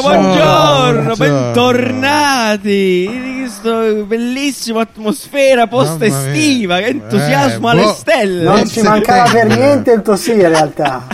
Buongiorno, buongiorno, bentornati in questa bellissima atmosfera post-estiva. Che entusiasmo Eh, alle buo- stelle. Non ci mancava per niente il tuo sì in realtà.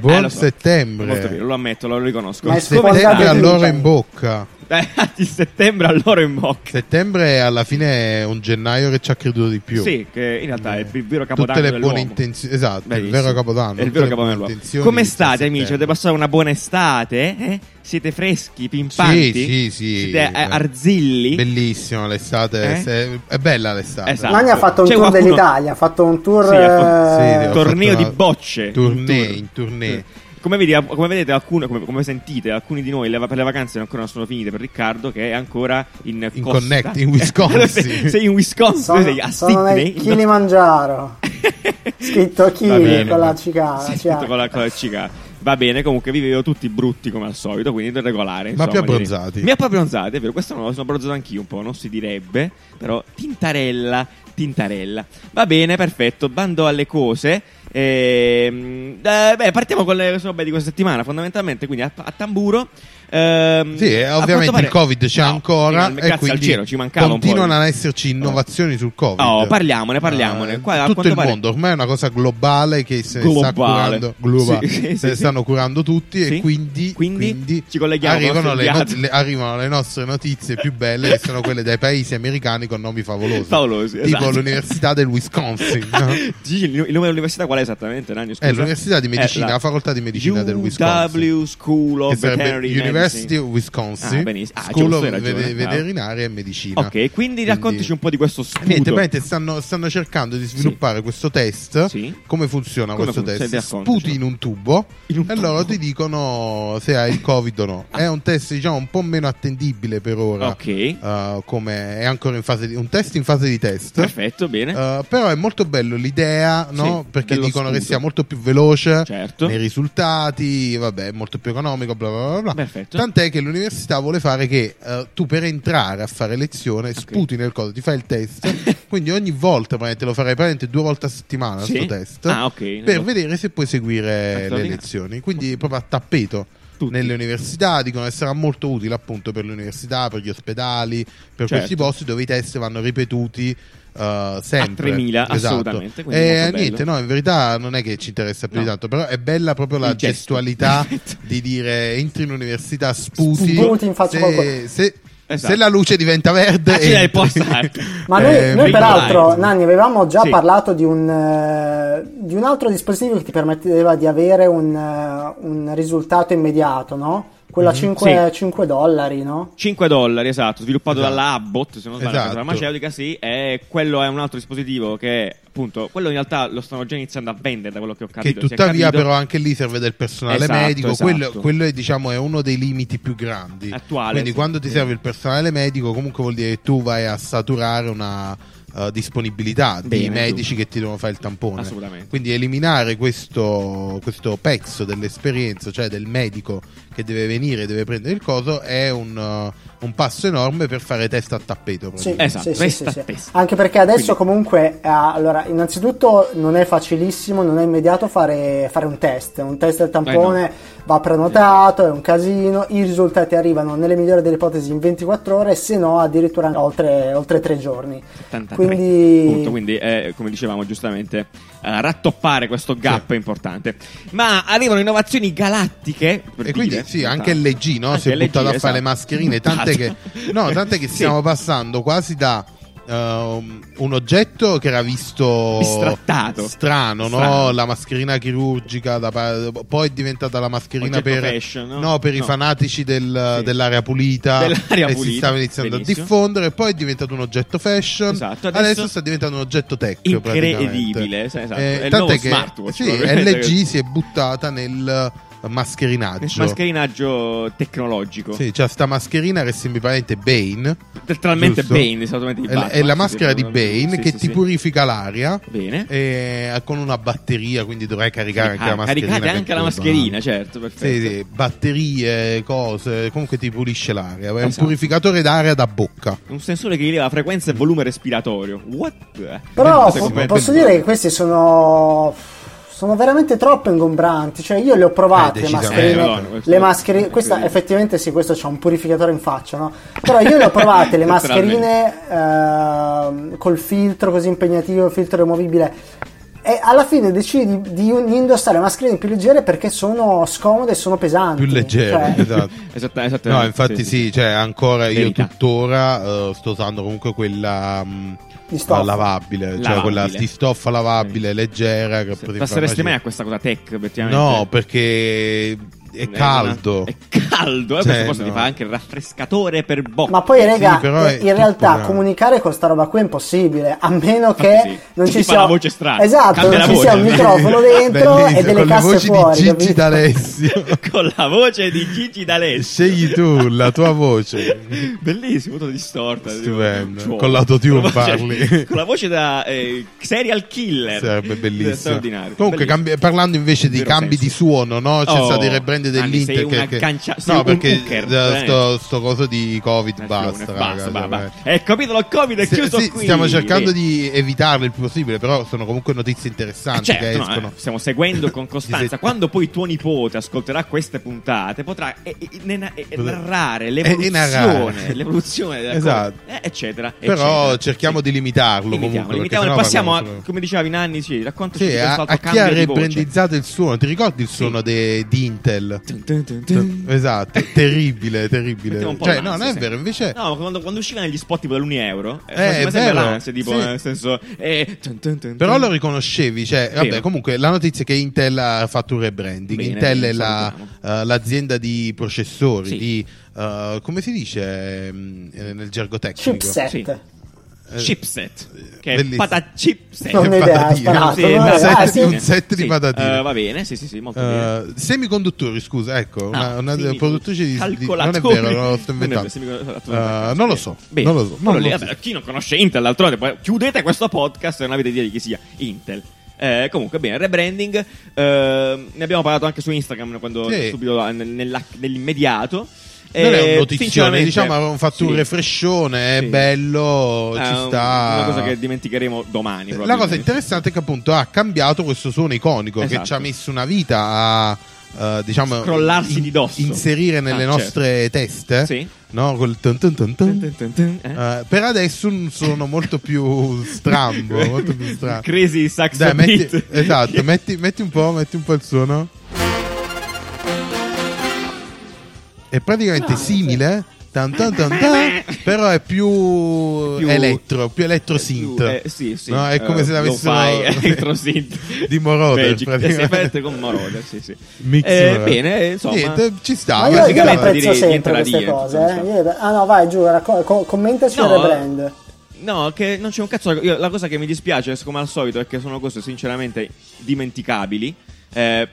Buon Eh, lo so. settembre. Molto bene, lo ammetto, lo riconosco. Ma è Settembre allora in bocca. Eh, di settembre allora in bocca. Settembre alla fine è un gennaio che ci ha creduto di più. Sì, che in realtà è il vero Tutte capodanno le dell'uomo. buone intenzioni. Esatto, il Benissimo. vero capodanno. È il tutte vero le capodanno Come state, amici? Avete passato una buona estate? eh? Siete freschi, pimpanti? Sì, sì, sì. Siete eh, arzilli? Bellissimo l'estate. Eh? È bella l'estate. Esatto. Nanni ha fatto un C'è tour qualcuno- dell'Italia, ha fatto un tour... Sì, fatto- eh, Sì, Torneo fatto di una- bocce. Tournée, Un tour. in tournée. Come, vedi- come vedete, alcune, come, come sentite, alcuni di noi le- per le vacanze ancora non sono finite per Riccardo, che è ancora in, In costa. Connect, in Wisconsin. sei, sei in Wisconsin, sono, sei a sono nel Sydney. Kilimangiaro. Scritto Kili con la cicala. Sì, scritto con la, con la cica. Va bene, comunque vi vedo tutti brutti come al solito, quindi regolare. Ma insomma, più direi. abbronzati. Mi ha più abbronzati, è vero, questo no, sono abbronzato anch'io un po', non si direbbe, però tintarella, tintarella. Va bene, perfetto, bando alle cose. Ehm, eh, beh, partiamo con le robe di questa settimana, fondamentalmente, quindi a, a tamburo. Ehm, Sì, e ovviamente quanto il Covid c'è No, ancora e grazie al quindi cielo, ci mancava un po'. continuano ad esserci innovazioni sul Covid. Oh, parliamone, parliamone. Eh, Qua, tutto il pare- mondo, ormai è una cosa globale che se ne sta Globale. curando, globa- Sì, sì, se sì, stanno curando tutti e quindi, Quindi ci colleghiamo arrivano, le, nostri no- le- arrivano le nostre notizie più belle che sono quelle dai paesi americani con nomi favolosi. Favolosi, tipo esatto. l'Università del Wisconsin. no? Il nome dell'università qual è esattamente, Nanni? È l'Università di Medicina, È la facoltà di medicina del Wisconsin. UW School of Veterinary University of Wisconsin, Ah. Ah, School of ragione. Veterinaria e Medicina. Ok, quindi raccontaci un po' di questo Eh, studio. Niente, stanno, stanno cercando di sviluppare questo test. Sì. Come funziona Come questo funziona? test? Sputi in un tubo In un e loro tubo? ti dicono se hai il Covid o no. È un test, diciamo, un po' meno attendibile per ora. Ok. eh, come è ancora in fase di un test in fase di test. Perfetto, bene. Eh, però è molto bello l'idea, no? Sì, Perché dicono che sputo. sia molto più veloce Certo. nei risultati, vabbè, è molto più economico, bla bla bla. bla. Perfetto. Tant'è che l'università vuole fare che eh, tu per entrare a fare lezione sputi nel codo, ti fai il test, quindi ogni volta lo farai praticamente due volte a settimana Sì? questo test Ah, ok. per vedere se puoi seguire le lezioni. Quindi proprio a tappeto. Tutti. Nelle università dicono che sarà molto utile appunto per le università, per gli ospedali, per Certo. questi posti dove i test vanno ripetuti eh, sempre. 3000, Esatto. assolutamente, E molto niente, no, in verità non è che ci interessa più di No. tanto, però è bella proprio la gestualità di dire entri in università, sputi, Sputi in faccia a se, Esatto. se la luce diventa verde, Ah, dai entri. posta. Ma noi, Eh, noi peraltro, regolare. Nanni, avevamo già Sì. parlato di un, eh, di un altro dispositivo che ti permetteva di avere un, eh, un risultato immediato, no? Quello a 5, Mhm. Sì. 5 dollari, no? 5 dollari, esatto, sviluppato Esatto. dalla Abbott, se non sbaglio, Esatto. la farmaceutica, sì, e quello è un altro dispositivo che, appunto, quello in realtà lo stanno già iniziando a vendere, da quello che ho Che capito. è tuttavia, capito. però, anche lì serve del personale Esatto, medico. esatto. Quello, quello è, diciamo, è uno dei limiti più grandi. Attuale, Quindi, sì. quando ti serve il personale medico, comunque vuol dire che tu vai a saturare una eh, disponibilità di Bene, medici che ti devono fare il tampone. Assolutamente. Quindi, eliminare questo, questo pezzo dell'esperienza, cioè del medico che deve venire, deve prendere il coso, è un, eh, un passo enorme per fare test a tappeto. Sì. Esatto, sì, sì, sì, sì. testa. Anche perché adesso Quindi- comunque, eh, allora, innanzitutto non è facilissimo, non è immediato fare, fare un test. Un test del tampone Eh, va prenotato, è un casino, i risultati arrivano nelle migliori delle ipotesi in 24 ore, se no addirittura oltre, oltre 3 giorni. 83. Quindi- Punto, quindi eh, come dicevamo giustamente, eh, rattoppare questo gap è importante. Ma arrivano innovazioni galattiche. per E quindi dire, sì, anche. LG no? Si è buttato a fare le esatto. mascherine, tant'è che, no, tant'è che Sì. stiamo passando quasi da ehm, un oggetto che era visto Bistrattato. strano, no? Strano. la mascherina chirurgica, da poi è diventata la mascherina Oggetto per, fashion, no? per i fanatici del- Sì. dell'aria pulita Dell'aria e si pulita, stava iniziando benissimo. a diffondere, poi è diventato un oggetto fashion, Esatto, adesso, adesso sta diventando un oggetto tech. Incredibile, esatto. Eh, tant'è che sì. LG si è buttata nel mascherinaggio. Mascherinaggio tecnologico. Sì, c'è sta mascherina che sembra praticamente Bane. Letteralmente giusto? Bane, esattamente di È, Batman, è la maschera di Bane sì, che sì, ti sì. purifica l'aria. Bene. E con una batteria, quindi dovrai caricare anche Ah, la mascherina. caricate che anche la mascherina, certo, perfetto. Sì, sì, batterie, cose, comunque ti pulisce l'aria. È un Esatto. purificatore d'aria da bocca. Un sensore che rileva frequenza e volume respiratorio. What? the- Però po- posso dire che questi sono sono veramente troppo ingombranti. Cioè, io le ho provate Eh, le mascherine. Eh, questo le è mascherine, questa effettivamente sì, questo c'ha un purificatore in faccia, no? Però io le ho provate le mascherine ehm, col filtro così impegnativo, il filtro removibile. E alla fine decidi di, di indossare mascherine più leggere perché sono scomode e sono pesanti. Più leggero, Cioè, esatto. Esatta- esattamente. No, infatti sì, cioè ancora io Verità. tuttora eh, sto usando comunque quella mh, Di stoffa. lavabile, cioè Lavabile. quella di stoffa lavabile, leggera che potevi Passeresti mai a questa cosa tech, effettivamente? No, perché è caldo. È caldo, eh, Cioè, questa cosa ti no. fa anche il raffrescatore per bocca. Ma poi, raga, però è in realtà tutto comunicare con sta roba qui è impossibile, a meno che sì. non ci fa sia la voce strana. Esatto, Cambia non la ci sia voce. un microfono dentro Bellissimo, e delle con casse fuori, di Gigi? D'Alessio. Con la voce di Gigi D'Alessio. Scegli tu la tua voce. Bellissimo, tutto distorta. Stupendo. tipo, Con l'autotune con la voce- parli. Con la voce da eh, serial killer. Sarebbe bellissimo. Straordinario. Comunque, Bellissimo. cambi- parlando invece di cambi senso. di suono, no? C'è Oh, stato il rebrand Anni, dell'Inter. che- che- sei no, perché hooker, eh, sto, sto coso di Covid basta. basta, raga, ba- ba. veramente. Eh, capitolo Covid è Se- chiuso sì, qui. stiamo cercando di evitarlo il più possibile, però sono comunque notizie Eh, interessanti certo, che no, escono. eh, stiamo seguendo con costanza. Quando poi tuo nipote ascolterà queste puntate, potrà eh, eh, nena- eh, Potrà- narrare eh, l'evoluzione, l'evoluzione della Esatto. cosa, eh, eccetera. Però eccetera. cerchiamo di limitarlo Limitiamo, comunque. limitiamo e passiamo a, come dicevi Nanni, sì, raccontaci Sì, a, a chi ha rebrandizzato il suono. Ti ricordi il suono di Intel? Dun. Esatto, terribile, terribile. Cioè, no, non è vero, invece No, ma quando, quando uscivano gli spot tipo dell'Uni Euro, eh, Eh, è vero, l'ansia, tipo, sì. nel senso, eh, Però lo riconoscevi, cioè, vabbè, Vero. comunque la notizia è che Intel ha fatto un rebranding. Bene, Intel è la, eh, l'azienda di processori, Sì. di eh, come si dice eh, nel gergo tecnico? Chipset. Sì. Eh, chipset, che è bellissimo. pata chipset. Non ho idea, patatine. sparato. Sì, no? un Ah, set- sì. un set di Sì, patatine. eh, va bene, sì, sì, sì, molto bene. Eh, semiconduttori, scusa, ecco, una, No, una semi- produttrice di, di- non è calcolatori. vero, non lo sto Non è vero, inventando. Eh, non lo so, Bene, non lo so, quello non lì, lo so. vabbè, chi non conosce Intel, d'altronde, poi chiudete questo podcast e non avete idea di chi sia Intel. Eh, comunque, bene, rebranding. eh, ne abbiamo parlato anche su Instagram quando Sì. subito eh, nella- nell'immediato. Non è Eh, un notizione, sinceramente, diciamo, avevamo fatto un sì. refrescione, è Sì. bello, Eh, ci un- sta. Una cosa che dimenticheremo domani. La cosa interessante è che appunto ha cambiato questo suono iconico che Esatto. ci ha messo una vita a eh, diciamo Scrollarsi di dosso. inserire nelle Ah, nostre teste Sì. no? Col tun tun tun tun. Tun, tun, eh? Eh, per adesso un suono molto più strambo molto più strambo Crazy sax dai metti, esatto metti, metti un po' metti un po' il suono è praticamente Ah, simile tan tan tan tan, però è più, Più- elettro più elettro synth Eh, sì, sì. No, è come Eh, se l'avessero lo-fi, electrosynth. di Moroder, Magic, praticamente. con Moroder, sì, sì. Mix Eh, Moroder. bene, eh, insomma. Niente, ci sta Ma io, apprezzo sempre queste dire, cose. Eh. ah no, vai giù, racco- co- commentaci No, il rebrand. No, che non c'è un cazzo. io- la cosa che mi dispiace, come al solito, è che sono cose sinceramente dimenticabili. Eh,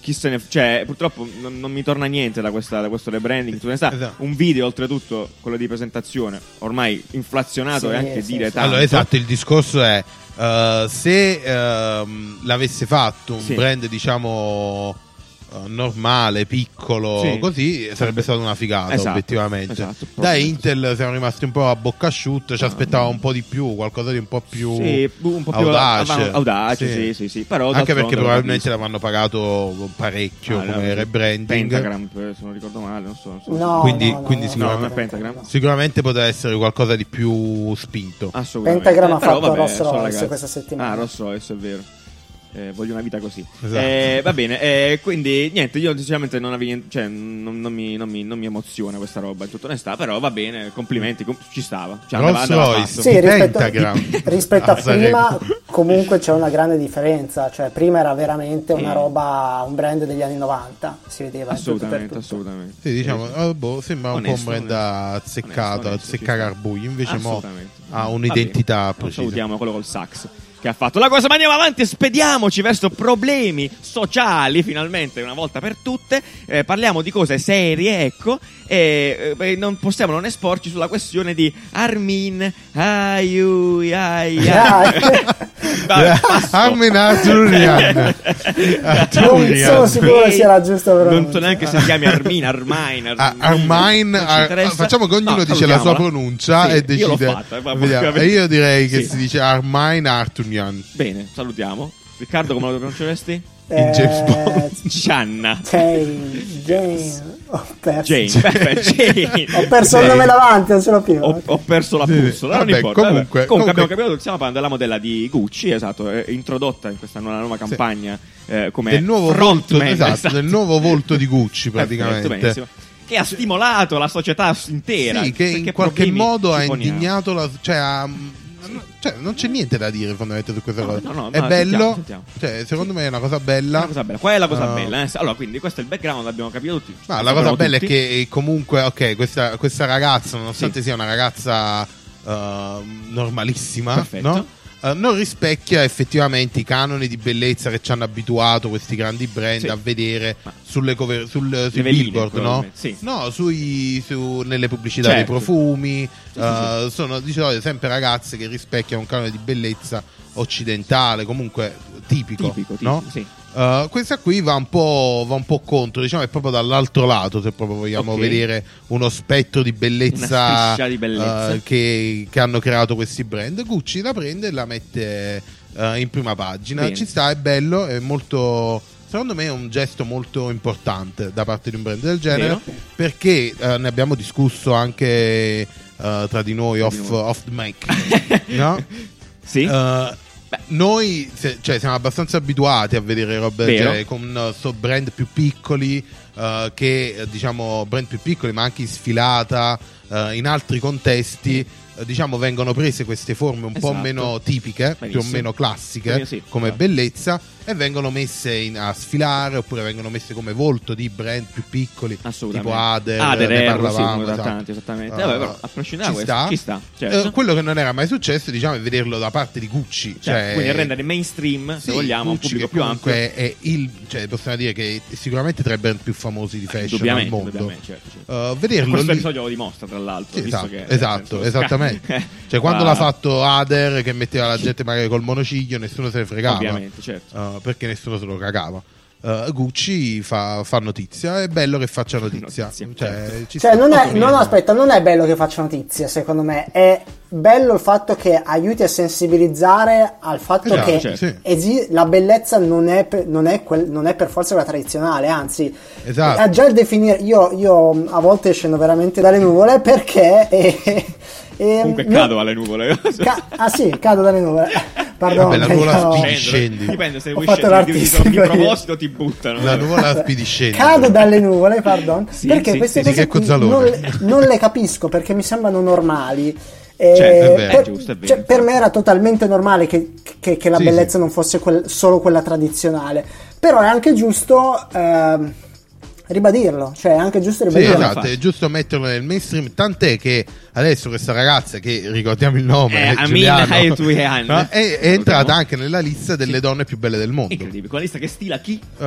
chi se ne. Cioè, purtroppo non, non mi torna niente da, questa- da questo rebranding. Tu ne sa, Esatto. un video, oltretutto, quello di presentazione, ormai inflazionato Sì, e anche sì, dire sì. tanto. Allora, esatto, il discorso è eh, se ehm, l'avesse fatto un Sì. brand, diciamo normale, piccolo, Sì. così sarebbe stata una figata, Esatto, obiettivamente. esatto, da Intel siamo rimasti un po' a bocca asciutta, ci aspettavamo un po' di più, qualcosa di un po' più Sì, un po' più audace. audace, sì, sì, sì, però Anche perché probabilmente l'avranno pagato parecchio Ah, come rebranding. Pentagram, eh, se non ricordo male, non so. non so. No, Quindi- no, no, quindi no, sicuramente-. Sicuramente poteva essere qualcosa di più spinto. Assolutamente. Pentagram ha Però fatto sono Royce questa settimana. Ah, Rolls Royce, è vero. Eh, voglio una vita così. Esatto. Eh, va bene, eh, quindi niente, io sinceramente non, avevo niente- cioè, non, non mi, non mi- non mi emoziona questa roba, in tutta onestà, però va bene, complimenti, com- ci stava. Cioè, andava- Rolls andava fatto. Sì, rispetto, rispetto a prima comunque c'è una grande differenza, cioè prima era veramente una Mm. roba, un brand degli anni 90, si vedeva tutto e per Assolutamente, tutto. assolutamente. Sì, diciamo, Eh, eh, boh, sembra un Onesto, po' un brand azzeccato, azzeccare buio. Invece mo ha un'identità precisa. Salutiamo quello col sax che ha fatto la cosa, ma andiamo avanti e spediamoci verso problemi sociali finalmente una volta per tutte. Eh, parliamo di cose serie, ecco, e eh, non possiamo non esporci sulla questione di Armin Ayu ai Vabbè, passo. Armin Arturian. Non sono sicuro sia la giusta Non pronuncia. so neanche se si chiami Armin, Ah, Armin. Armin, Non Ar- interessa. facciamo che ognuno No, dice la sua pronuncia Sì, e decide. Io l'ho fatta, eh, vabbè, Vediamo. vabbè. E io direi che Sì. si dice Armin Arturian. Bene, salutiamo. Riccardo, come lo pronunceresti? In James Bond. Gianna. Jane, Jane. Ho perso, Jane, Jane. Ho perso il nome davanti, non ce l'ho più. Ho, ho perso la Sì, bussola, non vabbè, importa. comunque- vabbè. comunque- abbiamo capito che stiamo parlando della modella di Gucci, esatto, eh, introdotta in questa nuova, nuova campagna eh, come del nuovo volto, frontman, esatto, del nuovo volto di Gucci Perfetto, praticamente. benissimo. Che ha stimolato la società intera. Sì, che in qualche modo ha indignato la, cioè, ha- cioè, non c'è niente da dire fondamentalmente su questa No, cosa. no, no, è no, bello, sentiamo, sentiamo. Cioè, secondo me è una cosa bella. Una cosa bella. Qual è la cosa Uh, bella? eh? Allora, quindi questo è il background, l'abbiamo capito tutti. Ma Lo la cosa bella tutti. è che eh, comunque, ok, questa, questa ragazza, nonostante Sì. sia una ragazza eh, normalissima, Perfetto. no? Eh, non rispecchia effettivamente i canoni di bellezza che ci hanno abituato questi grandi brand Sì. a vedere sulle cover, sul, sui veline, billboard, no? sì. No, sui, su- nelle pubblicità Certo. dei profumi. sì, eh, Sono di solito sempre ragazze che rispecchiano un canone di bellezza occidentale, comunque tipico. Tipico, tipico, no? sì. Uh, questa qui va un, po', va un po' contro, diciamo, è proprio dall'altro lato, se proprio vogliamo Ok. vedere uno spettro di bellezza, di bellezza. uh, che, che hanno creato questi brand. Gucci la prende e la mette uh, in prima pagina. Bene. Ci sta, è bello, è molto. Secondo me è un gesto molto importante da parte di un brand del genere Vero. perché uh, ne abbiamo discusso anche uh, tra di noi off, di noi. off the mic, no? Sì? Uh, noi se- cioè, siamo abbastanza abituati a vedere robe genere con uh, so brand più piccoli uh, che eh, diciamo brand più piccoli ma anche in sfilata uh, in altri contesti uh, diciamo vengono prese queste forme un po' Esatto. meno tipiche più o Benissimo. meno classiche sì, come esatto. bellezza e vengono messe in- a sfilare oppure vengono messe come volto di brand più piccoli tipo Ader, Ader, ne Erro, parlavamo, sì, esatto. tanti, esattamente. Uh, Vabbè, però, a prescindere ci questo, sta. ci sta, certo. Eh, quello che non era mai successo diciamo è vederlo da parte di Gucci Cioè, cioè, quindi rendere mainstream, se sì, vogliamo, un Gucci pubblico che più ampio. è il cioè possiamo dire che è sicuramente tra i brand più famosi di fashion al mondo certo, certo. Uh, vederlo Questo lì- episodio lo dimostra, tra l'altro. Sì, esatto, che, esatto, esattamente. cioè quando l'ha fatto Ader che metteva la gente magari col monociglio nessuno se ne fregava Ovviamente, certo. Uh, perché nessuno se lo cagava Uh, Gucci fa, fa notizia è bello che faccia notizia, Notizia, cioè, certo. ci Cioè, non è, Molto no, bene. no, aspetta, non è bello che faccia notizia, secondo me. È bello il fatto che aiuti a sensibilizzare al fatto Esatto, che certo. esi- la bellezza non è, per, non, è quel- non è per forza quella tradizionale, anzi, Esatto. già il definire. Io, io a volte scendo veramente dalle nuvole perché. E, e- Comunque no- cado alle nuvole. ca- ah, sì, cado dalle nuvole. Pardon, Vabbè, la nuvola io- spinge. Scendere. scendi. Dipende se Ho vuoi scendere di io. proposito ti buttano. la nuvola spidiscente Cado dalle nuvole, pardon, Sì, perché sì, queste sì, cose non, le- non le capisco perché mi sembrano normali. Eh, Certo, è vero, per, giusto, è vero, cioè, per me era totalmente normale che, che- che la Sì, bellezza sì. non fosse quel- solo quella tradizionale, però è anche giusto ehm, ribadirlo, cioè è anche giusto Sì, ribadirlo. esatto, infatti. è giusto metterlo nel mainstream. Tant'è che adesso questa ragazza, che ricordiamo il nome, Eh, è Amin Giuliano, no? è, è entrata anche nella lista delle donne più belle del mondo. Incredibile. Quella lista che stila chi? Uh,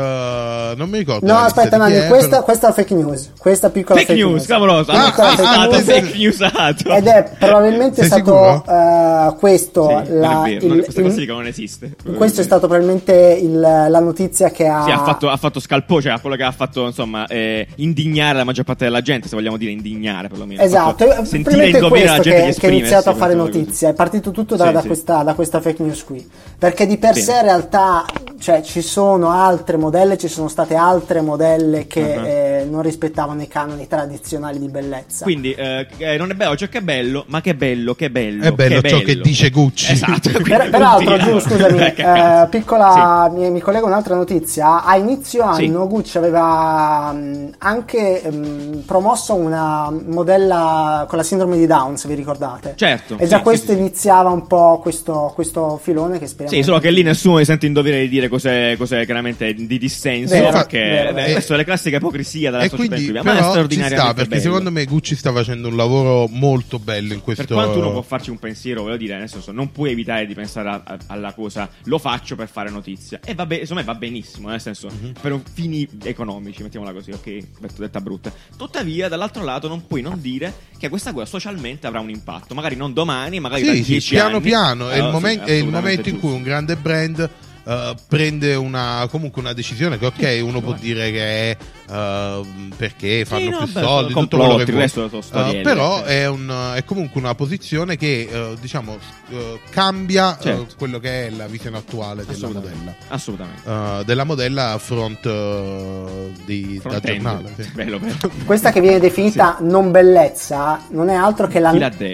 non mi ricordo. No, aspetta, Nanni, è, questa, però- questa è fake news. Questa piccola Fake news, clamoroso. Ah, ah, stato ah, fake sì. newsato. Ed è probabilmente Sei stato eh, questo. Sì, la- vero, il- non- questa classifica non esiste. questo è stato probabilmente il- la notizia che ha. Sì, ha fatto, ha fatto scalpo, cioè quello che ha fatto, insomma, eh, indignare la maggior parte della gente, se vogliamo dire indignare perlomeno. Esatto, fatto è sentire in dovere la gente che, che ha esprimersi, iniziato a fare notizia. È partito tutto da, Sì, da sì. Questa, da questa fake news qui. Perché di per Sì. sé in realtà cioè, ci sono altre modelle, ci sono state altre modelle che Uh-huh. eh, non rispettavano i canoni tradizionali di bellezza. Quindi eh, eh, non è bello ciò che è bello, ma che bello, che bello. È bello che ciò che dice Gucci. Esatto. Per- peraltro, giù, scusami, Eh, eh, piccola, mi, mi collego un'altra notizia. A inizio Sì. anno Gucci aveva mh, anche mh, promosso una modella con la sindrome di Down, se vi ricordate. Certo, E già sì, questo sì, sì. iniziava un po' questo, questo filone che speriamo. Sì, solo che lì nessuno si sente in dovere di dire cose, cose chiaramente di dissenso. Vero, perché vero, beh, questa è la classica ipocrisia della E società quindi in cui è però ci straordinariamente sta perché bello. secondo me Gucci sta facendo un lavoro molto bello in questo Per quanto uno può farci un pensiero, voglio dire, nel senso, non puoi evitare di pensare a- a- alla cosa, lo faccio per fare notizia. E va be- me va benissimo, nel senso, Mhm. per fini economici, mettiamola così, ok, detto- detta brutta. Tuttavia, dall'altro lato, non puoi non dire che questa cosa socialmente avrà un impatto. Magari non domani, magari tra Sì, sì, dieci piano anni. piano è, il Però, sì, momen- è il momento in cui giusto. un grande brand eh, prende una, comunque una decisione che ok, uno può dire che è eh, perché fanno no, più soldi, tutto quello che vuoi. Eh, però è, un- è comunque una posizione che diciamo cambia Certo. quello che è la visione attuale della Assolutamente. modella. Assolutamente. Della modella front di, da Front-end. giornale. sì. Bello, bello. Questa che viene definita non bellezza non è altro che la,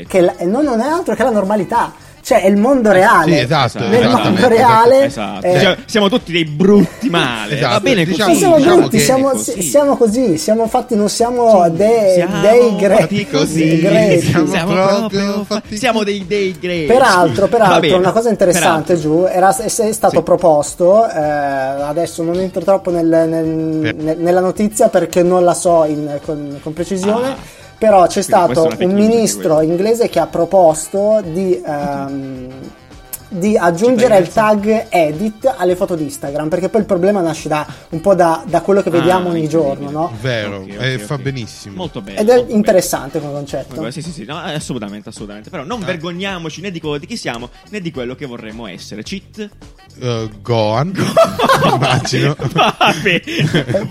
che la- no, non è altro che la normalità. Cioè, è il mondo reale. Sì, esatto, Nel mondo reale Esatto. eh, Siamo, siamo tutti dei brutti male. Esatto, Va bene diciamo- Sì, così. siamo diciamo brutti, siamo, così. siamo così, siamo fatti, non siamo dei, Siamo dei gre- fatti così. greci. Siamo Siamo proprio proprio fatti- Siamo dei dei greci. Peraltro, peraltro una cosa interessante Peraltro. giù era, è, è stato Sì. proposto, eh, adesso non entro troppo nel- nel- nella notizia perché non la so in- con, con precisione, Ah. Però c'è Quindi stato un ministro inglese. che ha proposto di... ehm, di aggiungere il tag edit alle foto di Instagram perché poi il problema nasce da un po' da, da quello che vediamo Ah, ogni giorno no? Vero, Ok, ok, e ok. fa benissimo. Molto bene. ed è molto bene. interessante come concetto Sì, sì, sì, no, eh, assolutamente, assolutamente. Però non Ah. vergogniamoci né di quello di chi siamo né di quello che vorremmo essere. Cheat? Eh, Gohan, immagino. Vabbè,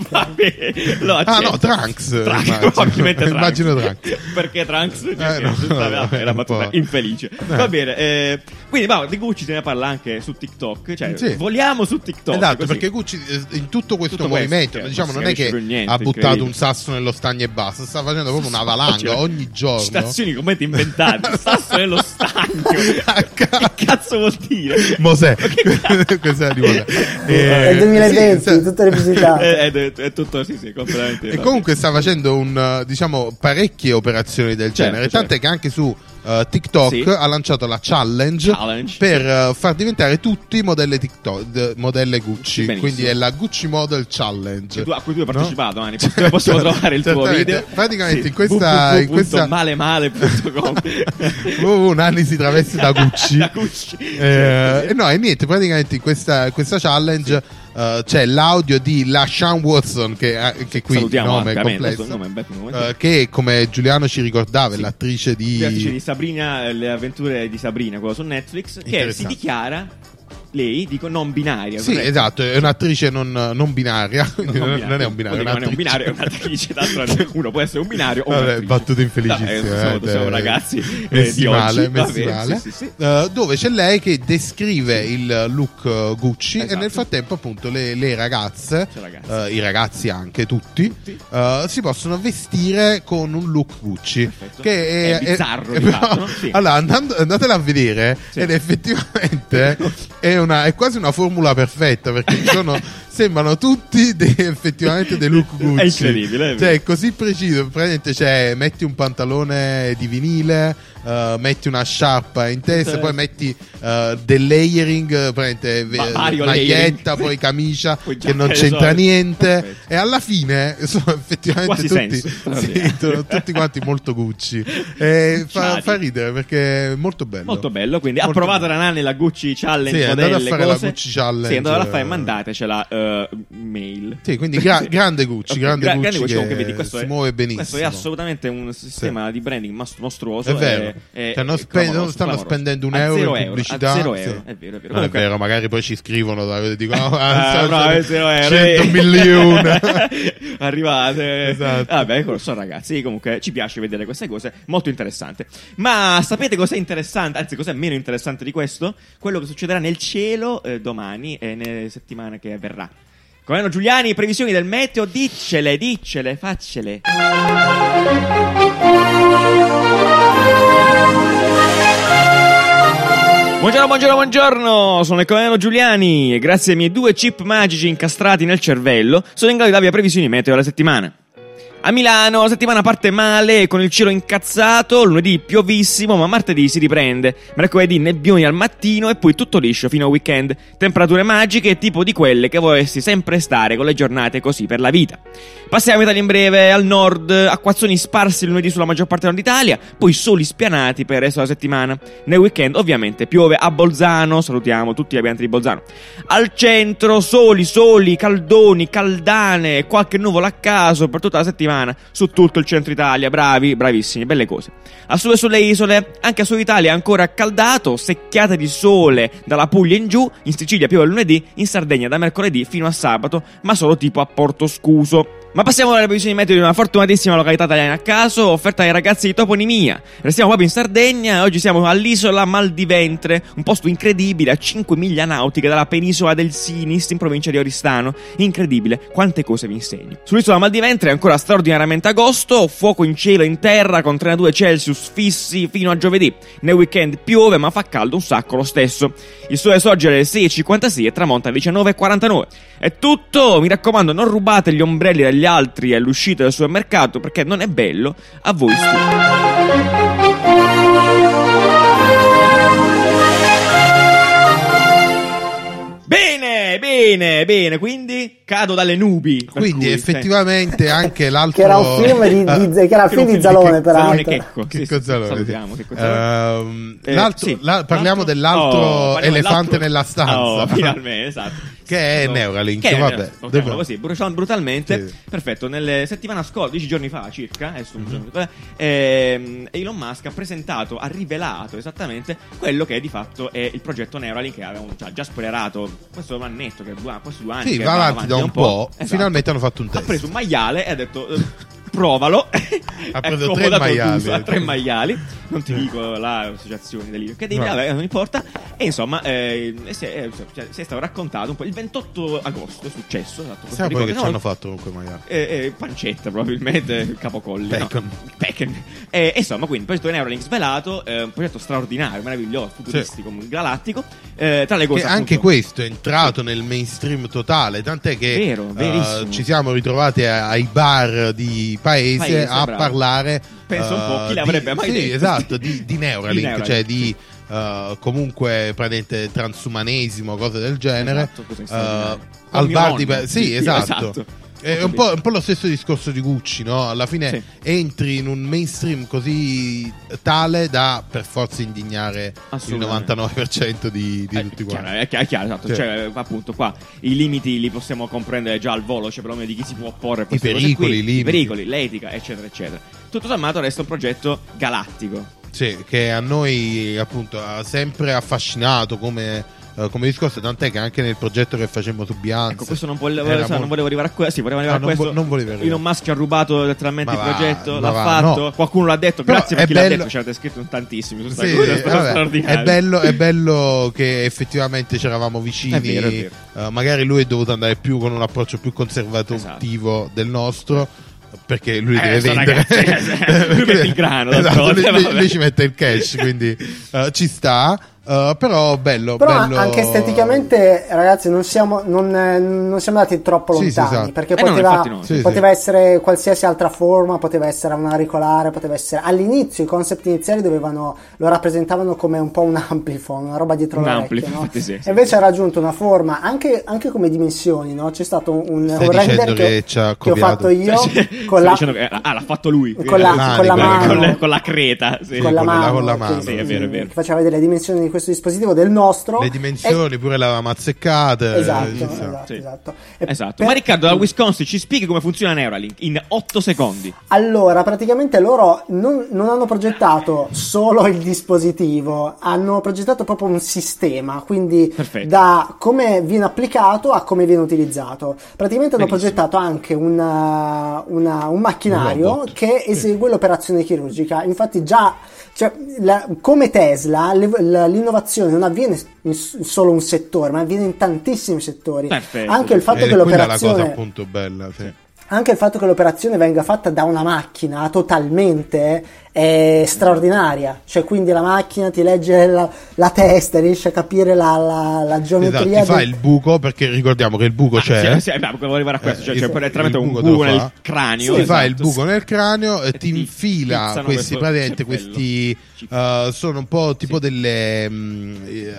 vabbè. Lo Ah accetto. no, Trunks. Trunks, immagino. probabilmente Trunks. Immagino Trunks. Perché Trunks Eh, no, Vabbè, era un battuta infelice. Va bene, eh, quindi va, di Gucci se ne parla anche su TikTok. Cioè, Sì. voliamo su TikTok. Esatto, così. perché Gucci eh, in tutto questo Tutto questo, movimento, cioè, diciamo, non è che niente, ha buttato un sasso nello stagno e basta, sta facendo proprio un'avalanca Cioè, ogni giorno. Citazioni completamente inventate. Sasso nello stagno. A ca- che cazzo vuol dire? Mosè, questa è di Mosè. è il 2020 sì, sì. tutte le visitate È, è- è tutto, sì, sì, completamente. E comunque sta facendo un, eh, diciamo, parecchie operazioni del Certo, genere. certo. Tant'è che anche su eh, TikTok Sì. ha lanciato la challenge, Challenge, per sì. eh, far diventare tutti modelle TikTok, modelle Gucci. Benissimo. Quindi è la Gucci Model Challenge. Tu- a cui tu hai No? partecipato, Ani. Dove possiamo trovare il tuo video? Praticamente in questa- in questa- www.malemale.com Oh, Nanni si traveste da Gucci. Da Gucci. Eh, no, e niente, praticamente in questa, questa challenge eh, c'è l'audio di LaShawn Watson, che, che qui il nome è complesso, nome è è eh, che come Giuliano ci ricordava è Sì. l'attrice di... Attrice di Sabrina, eh, le avventure di Sabrina, quello su Netflix, che si dichiara, lei, dico non binaria. Sì, corretto? esatto, è un'attrice non, non binaria, quindi non, binario. non è un binario, è non è un binario, è un'attrice. Tanto uno può essere un binario o Vabbè, battute infelicissime, No, eh, eh, siamo ragazzi eh, di oggi. Va messi bene, male. sì, sì, sì. Eh, dove c'è lei che descrive il look eh, Gucci e Esatto. nel frattempo appunto le, le ragazze, eh, i ragazzi anche tutti, Tutti. eh, si possono vestire con un look Gucci Perfetto. che È bizzarro, di però- fatto, no? Allora andando- andatela a vedere ed effettivamente è, una, è quasi una formula perfetta perché ci sono sembrano tutti dei- effettivamente dei look Gucci È incredibile, è cioè è così preciso praticamente c'è metti un pantalone di vinile eh, metti una sciarpa in testa Sì. poi metti eh, del layering praticamente Ma- eh, vario maglietta layering. poi camicia Poi che non c'entra esatto. niente Perfetto. e alla fine sono effettivamente tutti, sì, sono tutti quanti molto Gucci e fa, fa ridere perché è molto bello Molto bello, quindi Molto approvata bello. da Nanni la Gucci Challenge Sì, è andata a fare la cose. Gucci Challenge, Sì, andata a fare eh. e eh, mail. Sì, quindi gra- grande Gucci, grande gra- Gucci che comunque vedi, questo si è, muove benissimo. Questo è assolutamente un sistema di branding mostruoso. È vero. e- Cioè, non spe- non stanno clamoroso. spendendo un euro zero in pubblicità. A zero Sì. euro, è vero, è vero. Non è Comunque- vero, magari poi ci scrivono da- e dicono Ah, ah, euro, 100 eh. milioni. Arrivate. Esatto. Vabbè, ecco, sono ragazzi. Comunque ci piace vedere queste cose. Molto interessante. Ma sapete cos'è interessante? Anzi, cos'è meno interessante di questo? Quello che succederà nel cielo eh, domani e nelle settimane che verrà. Come Giuliani, previsioni del meteo, diccele, diccele, faccele. Buongiorno, buongiorno, buongiorno! Sono il colonnello Giuliani e grazie ai miei due chip magici incastrati nel cervello sono in grado di darvi le previsioni meteo della settimana. A Milano la settimana parte male con il cielo incazzato, lunedì piovissimo ma martedì si riprende, mercoledì nebbioni al mattino e poi tutto liscio fino al weekend, temperature magiche tipo di quelle che vorresti sempre stare con le giornate così per la vita. Passiamo Italia in breve, al nord, acquazzoni sparsi lunedì sulla maggior parte del nord Italia, poi soli spianati per il resto della settimana. Nel weekend ovviamente piove a Bolzano, salutiamo tutti gli abitanti di Bolzano. Al centro soli, soli, caldoni, caldane, qualche nuvola a caso per tutta la settimana settimana su tutto il centro Italia. Bravi, bravissimi, belle cose. A sud sulle isole, anche a Sud Italia ancora accaldato, secchiate di sole dalla Puglia in giù, in Sicilia piove lunedì, in Sardegna da mercoledì fino a sabato, ma solo tipo a Porto Scuso. Ma passiamo alle previsioni meteo di una fortunatissima località italiana a caso, offerta ai ragazzi di Toponimia. Restiamo proprio in Sardegna, oggi siamo all'isola Maldiventre, un posto incredibile a 5 miglia nautiche dalla penisola del Sinis in provincia di Oristano. Incredibile, quante cose vi insegno. Sull'isola Maldiventre è ancora straordinariamente agosto, fuoco in cielo e in terra con 32 Celsius fissi fino a giovedì. Nel weekend piove ma fa caldo un sacco lo stesso. Il sole sorge alle 6.56 e tramonta alle 19.49. È tutto, mi raccomando non rubate gli ombrelli dagli altri all'uscita del supermercato perché non è bello. A voi studio. Bene, bene, bene, quindi cado dalle nubi. Quindi cui, effettivamente anche l'altro... Che era un film di, di- che era film di Zalone, Zalone peraltro. Checco. Che Sì, Cozzalone, salutiamo. Ehm, Eh, l'altro- sì, la- parliamo l'altro- dell'altro Oh, parliamo elefante dell'altro- nella stanza. Oh, finalmente, esatto. Che è. Neuralink, Che è vabbè. Neuralink, ok, Dove- così, brutal- brutalmente. Sì. Perfetto, nelle settimana scorsa, dieci giorni fa circa, adesso Mhm. un giorno, ehm, Elon Musk ha presentato, ha rivelato esattamente quello che di fatto è il progetto Neuralink che avevamo già, già spoilerato questo annetto, che questi due anni. Sì, va avanti da un po'. Esatto. Finalmente hanno fatto un Ha test. preso un maiale e ha detto. eh, Provalo. Ha preso Ecco, tre maiali. giusto a tre maiali. Non ti dico l'associazione dell'Ilio. Che devi, No. vabbè, non importa. E insomma, eh, si, è, cioè, si è stato raccontato un po'. Il 28 agosto è successo. Esatto, Sai poi che ricordo, ci no, hanno fatto comunque maiale? eh, eh, pancetta probabilmente capocolli Bacon. no? Bacon. Eh, insomma quindi il progetto Neuralink svelato eh, un progetto straordinario meraviglioso futuristico galattico eh, tra le cose Che anche appunto- questo è entrato nel mainstream totale, tant'è che Vero, eh, verissimo. ci siamo ritrovati ai bar di paese, Paese, a bravo. parlare. Pensa un po' eh, chi l'avrebbe di- mai sì, detto. esatto, di, di Neuralink, Di Neuralink, cioè di eh, comunque praticamente transumanesimo, cose del genere. Esatto, cose straordinarie. al Con mio bar di nonno, pa- sì, sì, esatto. esatto. È un po', un po' lo stesso discorso di Gucci, no? Alla fine Sì. entri in un mainstream così tale da per forza indignare il Assolutamente. 99% di, di Eh, tutti chiaro, quanti. è chiaro, è chiaro, esatto. Sì. Cioè, appunto, qua i limiti li possiamo comprendere già al volo, cioè perlomeno di chi si può opporre a queste cose pericoli, qui, i limiti. i pericoli, l'etica, eccetera, eccetera. Tutto sommato resta un progetto galattico. Sì, che a noi appunto ha sempre affascinato come, eh, come discorso, tant'è che anche nel progetto che facemmo su Beyoncé Ecco, questo non volevo, era sa, non molto- volevo arrivare a questo. Sì, volevo arrivare Ah, a non questo. vo- non volevi arrivare. Elon Musk ha rubato letteralmente Ma il va, progetto, l'ha va, fatto. no. Qualcuno l'ha detto. Però Grazie per chi l'ha bello- detto. Ci avete scritto tantissimi su sta Sì, stato vabbè, è, bello, è bello che effettivamente c'eravamo vicini. È vero, è vero. Eh, magari lui è dovuto andare più con un approccio più conservativo del nostro. Perché lui Eh, deve vendere, ragazzo, lui mette il grano, esatto, lui, lui- ci mette il cash, quindi eh, ci sta. Eh, però bello, Però bello- anche esteticamente, ragazzi, non siamo, non, eh, non siamo andati troppo Sì, sì, lontani. esatto. Perché Eh no, poteva, infatti no. Sì, poteva sì. essere qualsiasi altra forma, poteva essere un auricolare, poteva essere. All'inizio i concept iniziali dovevano, lo rappresentavano come un po' un amplifone, una roba dietro Un l'orecchio. amplifone, no? infatti sì, sì. E invece ha raggiunto una forma anche, anche come dimensioni, no? C'è stato un, un Stai render dicendo che, che che ho fatto io con la, che- ah, l'ha fatto lui. con la, mani, con la mano. Con, le- con la creta. Sì. con la con la- mano, con la che- mano. Sì, è vero, è vero. che faceva vedere le dimensioni di questo dispositivo del nostro le dimensioni, pure le avevamo azzeccate. Esatto, eh, ci sta. esatto, Sì. esatto. E Esatto. per- Ma Riccardo, da Wisconsin ci spieghi come funziona Neuralink in 8 secondi. Allora, praticamente loro non, non hanno progettato solo il dispositivo, hanno progettato proprio un sistema, quindi Perfetto. da come viene applicato a come viene utilizzato. Praticamente hanno Benissimo. progettato anche una- una- un macchinario Un che esegue l'operazione chirurgica. Infatti già cioè, la- come Tesla la- l'innovazione non avviene in solo un settore, ma avviene in tantissimi settori. Perfetto, Anche il fatto Ed che è quella la cosa l'operazione appunto bella. Sì. anche il fatto che l'operazione venga fatta da una macchina totalmente è straordinaria. Cioè, quindi la macchina ti legge la, la testa, riesce a capire la, la, la Esatto, geometria. ti fa del- il buco perché ricordiamo che il buco c'è. Ah, Sì, sì, beh, volevo arrivare a questo. Cioè, Eh, cioè poi letteralmente un buco nel fa. cranio. Si fa esatto. il buco nel cranio e E ti ti infila questi questo- praticamente questi eh, sono un po' tipo delle mm,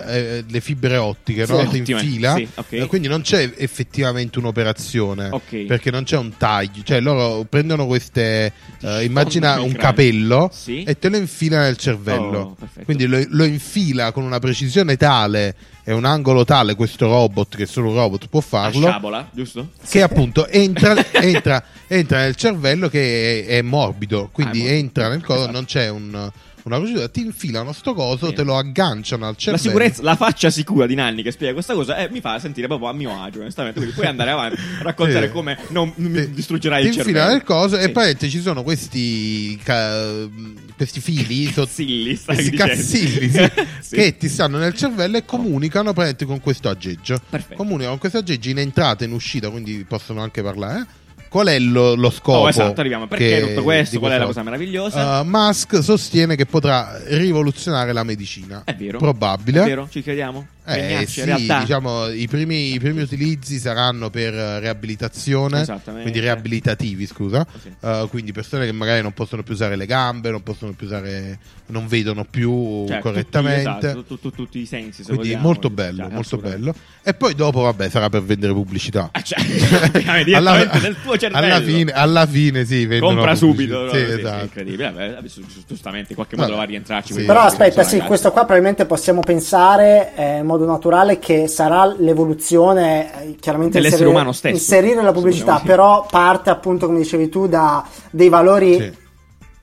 eh, le fibre ottiche, Sì, no? Ti ottime. infila, Sì, ok. eh, quindi non c'è effettivamente un'operazione Ok. perché non c'è un taglio, cioè loro prendono queste eh, immagina un cranio. capello Sì. e te lo infila nel cervello. Oh. Quindi lo, lo infila con una precisione tale e un angolo tale questo robot, che solo un robot può farlo, sciabola, giusto? che appunto entra, entra, entra nel cervello che è, è morbido, quindi Ah, è morbido. entra nel coso, Esatto. non c'è un- una procedura, ti infilano sto coso, Sì. te lo agganciano al La cervello. sicurezza, la faccia sicura di Nanni che spiega questa cosa eh, mi fa sentire proprio a mio agio, onestamente. Quindi puoi andare avanti a raccontare Sì. come non mi distruggerai ti il cervello. nel coso e Sì. poi ci sono questi, ca- questi fili Cazzilli, stai questi cazzilli sì, che ti stanno nel cervello e comunicano praticamente con questo aggeggio. Perfetto. Comunicano con questo aggeggio in entrata e in uscita, quindi possono anche parlare. Qual è lo, lo scopo? Oh, esatto, arriviamo. Perché che- tutto questo? Qual è la cosa meravigliosa? Uh, Musk sostiene che potrà rivoluzionare la medicina. È vero. Probabile. È vero? Ci crediamo? Eh, sì, in realtà. diciamo, i primi, i primi utilizzi saranno per eh, riabilitazione, Esattamente. quindi riabilitativi, scusa. Sì. Uh, quindi persone che magari non possono più usare le gambe, non possono più usare, non vedono più Cioè, correttamente. Tutti, esatto, tu- tu- tutti i sensi. se Quindi vogliamo. molto bello, Cioè, molto bello. E poi dopo, vabbè, sarà per vendere pubblicità. Ah, cioè, direttamente nel tuo cervello. alla fine, alla fine sì, Compra pubblicità. subito. Sì, no? Sì, sì, esatto. incredibile. Vabbè, vabbè, giu- giustamente in qualche modo va a rientrarci. Però aspetta, sì, ragazzi. questo qua probabilmente possiamo pensare eh, modo naturale che sarà l'evoluzione, eh, chiaramente Dell'essere inserire- umano stesso, inserire la pubblicità, però parte appunto, come dicevi tu, da dei valori Sì.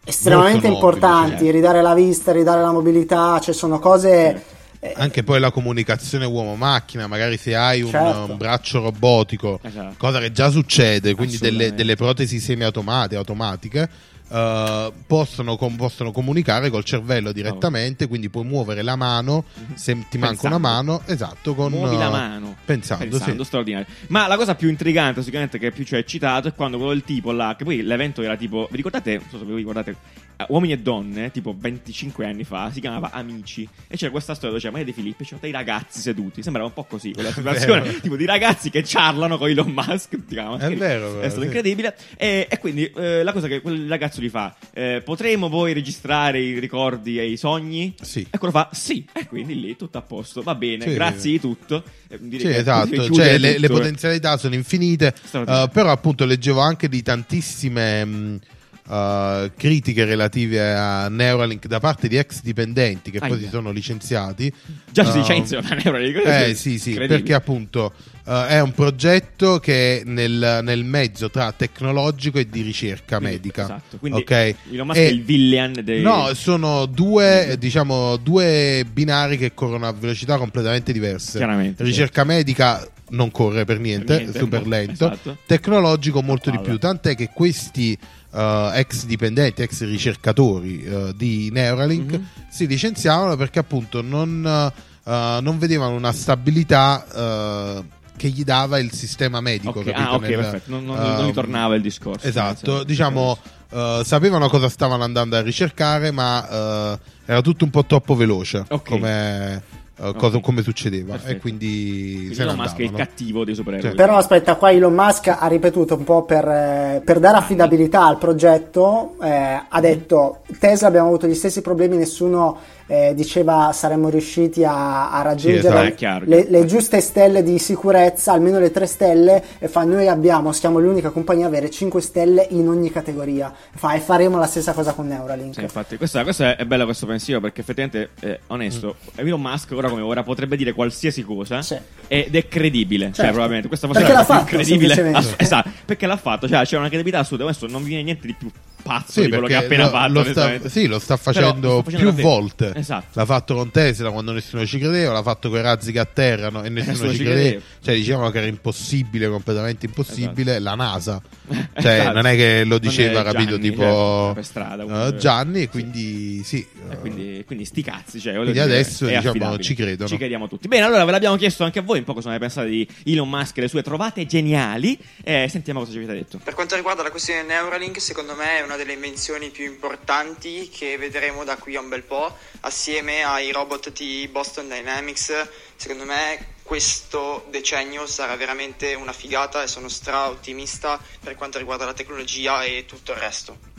estremamente Molto nobili, importanti, sì. ridare la vista, ridare la mobilità, cioè sono cose... eh, Anche poi la comunicazione uomo-macchina, magari se hai un, Certo. un braccio robotico, Esatto. cosa che già succede, quindi delle, delle protesi semi-automatiche, automatiche, eh, possono, com- possono comunicare col cervello direttamente, quindi puoi muovere la mano, se ti manca una Pensando. mano, esatto, con... Muovi la eh, mano. Pensando, sì. straordinario. Ma la cosa più intrigante, sicuramente, che più ci ha eccitato è quando quello del tipo là, che poi l'evento era tipo, vi ricordate, non so se vi ricordate, eh, uomini e donne, tipo 25 anni fa, si chiamava Amici. E c'era questa storia dove c'era Maria De Filippi c'erano dei ragazzi seduti. Sembrava un po' così, quella situazione, tipo di ragazzi che charlano con Elon Musk. chiama, È vero, È stato sì. incredibile. E, e quindi eh, la cosa che quel ragazzo gli fa, eh, potremo poi registrare i ricordi e i sogni? Sì. E quello fa sì, e quindi lì tutto a posto, va bene, Sì. grazie di tutto. Eh, Sì, esatto, cioè le, le tutto, eh. potenzialità sono infinite, eh, però appunto leggevo anche di tantissime mh, eh, critiche relative a Neuralink da parte di ex dipendenti che poi Aia. si sono licenziati. Già si Eh, licenziano da Neuralink. Eh sì, sì, perché appunto eh, è un progetto che è nel, nel mezzo tra tecnologico e di ricerca Quindi, medica. Esatto, quindi ok? Elon Musk E- è il villain dei... No, sono due, diciamo, due binari che corrono a velocità completamente diverse. Chiaramente, Ricerca medica non corre per niente, Per niente, super lento. esatto. Tecnologico molto di più, tant'è che questi eh, ex dipendenti, ex ricercatori eh, di Neuralink Mhm. si licenziavano perché appunto non, eh, non vedevano una stabilità che gli dava il sistema medico. Ok, capito? Ah, ok, Nel- perfetto. Non, non, ehm, non gli tornava il discorso. Esatto, diciamo, sapevano cosa stavano andando a ricercare, ma era tutto un po' troppo veloce Ok. come, eh, cosa- Ok. come succedeva. Perfetto. E quindi Quindi Elon Musk è il cattivo dei supereroi. Sì. Però aspetta, qua Elon Musk ha ripetuto un po' per, eh, per dare affidabilità al progetto, eh, ha detto Tesla abbiamo avuto gli stessi problemi, nessuno eh, diceva saremmo riusciti a, a raggiungere esatto. È chiaro, le, le giuste stelle di sicurezza, almeno le tre stelle, e fa noi abbiamo, siamo l'unica compagnia a avere 5 stelle in ogni categoria, fa, e faremo la stessa cosa con Neuralink. Sì, infatti, questo, è, è bello questo pensiero perché effettivamente, eh, onesto, Elon Musk ora come ora potrebbe dire qualsiasi cosa Sì. ed è credibile. Cioè, Certo. probabilmente questa Perché è la cosa più fatto, credibile. semplicemente. Ass- esatto, perché l'ha fatto. Cioè, c'è una credibilità assoluta. Adesso non viene niente di più pazzo Sì, di quello che ha perché appena lo, fatto. lo sta, sì, lo sta Però facendo lo sta facendo più volte. Esatto. L'ha fatto con Tesla quando nessuno ci credeva, l'ha fatto con i razzi che atterrano e nessuno, Nessuno ci ci credeva. credeva. Cioè, dicevano che era impossibile, completamente impossibile. La NASA, cioè, Esatto. non è che lo diceva, capito? Gianni, tipo certo, per strada, eh, comunque. Gianni, e quindi sì. E eh, quindi, quindi sti cazzi, cioè, Quindi dire, adesso, diciamo, affidabile. ci credono. Ci crediamo tutti. Bene, allora ve l'abbiamo chiesto anche a voi un po' cosa ne pensate di Elon Musk e le sue trovate geniali. Eh, sentiamo cosa ci avete detto. Per quanto riguarda la questione Neuralink, secondo me è una delle invenzioni più importanti che vedremo da qui a un bel po', assieme ai robot di Boston Dynamics. Secondo me questo decennio sarà veramente una figata e sono stra ottimista per quanto riguarda la tecnologia e tutto il resto.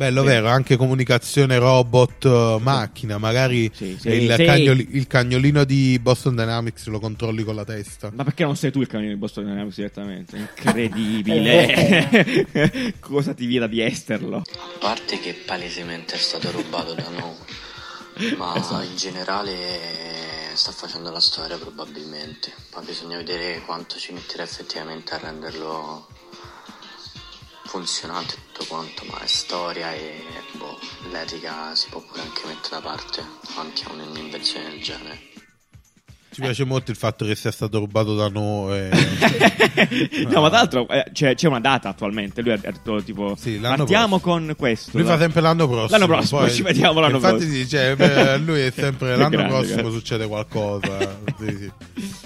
Bello, Sì. vero, anche comunicazione robot-macchina, magari Sì, sì, il, sì. cagnoli- il cagnolino di Boston Dynamics lo controlli con la testa. Ma perché non sei tu il cagnolino di Boston Dynamics direttamente? Incredibile. Cosa ti vieta di esterlo? A parte che palesemente è stato rubato da noi, ma in generale sta facendo la storia probabilmente. Poi bisogna vedere quanto ci metterà effettivamente a renderlo funzionante tutto quanto, ma è storia e boh, l'etica si può pure anche mettere da parte davanti a un'invenzione del genere. Ci piace molto il fatto che sia stato rubato da noi. no, ma tra l'altro eh, c'è, c'è una data attualmente. Lui ha detto tipo: Sì, Partiamo con questo. Lui fa sempre l'anno prossimo. L'anno prossimo, poi- ci vediamo l'anno infatti prossimo. si dice, eh, lui è sempre l'anno Grande, prossimo succede qualcosa. Sì, sì.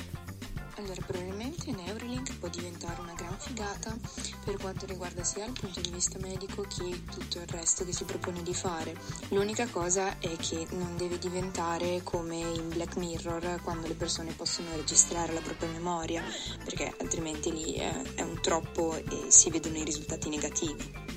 Per quanto riguarda sia il punto di vista medico che tutto il resto che si propone di fare. L'unica cosa è che non deve diventare come in Black Mirror quando le persone possono registrare la propria memoria, perché altrimenti lì è, un troppo e si vedono i risultati negativi.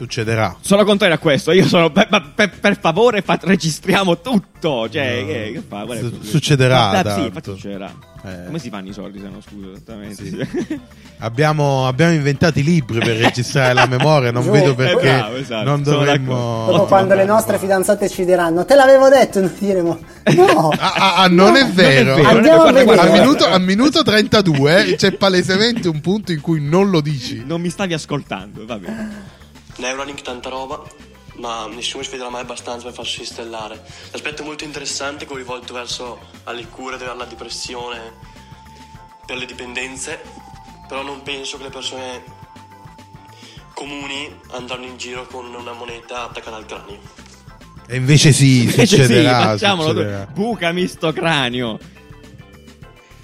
Succederà. Sono contrario a questo. Io sono. per- ma per, per favore, fa- registriamo tutto. Cioè, No. che, che fa? Su- succederà, Ma- Sì, infatti succederà. Eh. Come si fanno i soldi se non scuso esattamente? Sì. Abbiamo, abbiamo inventato i libri per registrare la memoria. Non Giù. vedo Eh, perché bravo, esatto, non dovremmo. Dopo quando le nostre fidanzate ci diranno, te l'avevo detto, noi diremo, no. Ah, ah, ah, non è vero. vero, Andiamo a guarda, guarda, Al vedere. minuto, al minuto 32 c'è palesemente un punto in cui non lo dici. Non mi stavi ascoltando, va bene. Neuralink tanta roba, ma nessuno ci vedrà mai abbastanza per farsi stellare. L'aspetto molto interessante coinvolto verso alle cure della depressione, per le dipendenze, però non penso che le persone comuni andranno in giro con una moneta attaccata al cranio. E invece sì, Invece sì, succederà. facciamolo. succederà. Bucami sto cranio.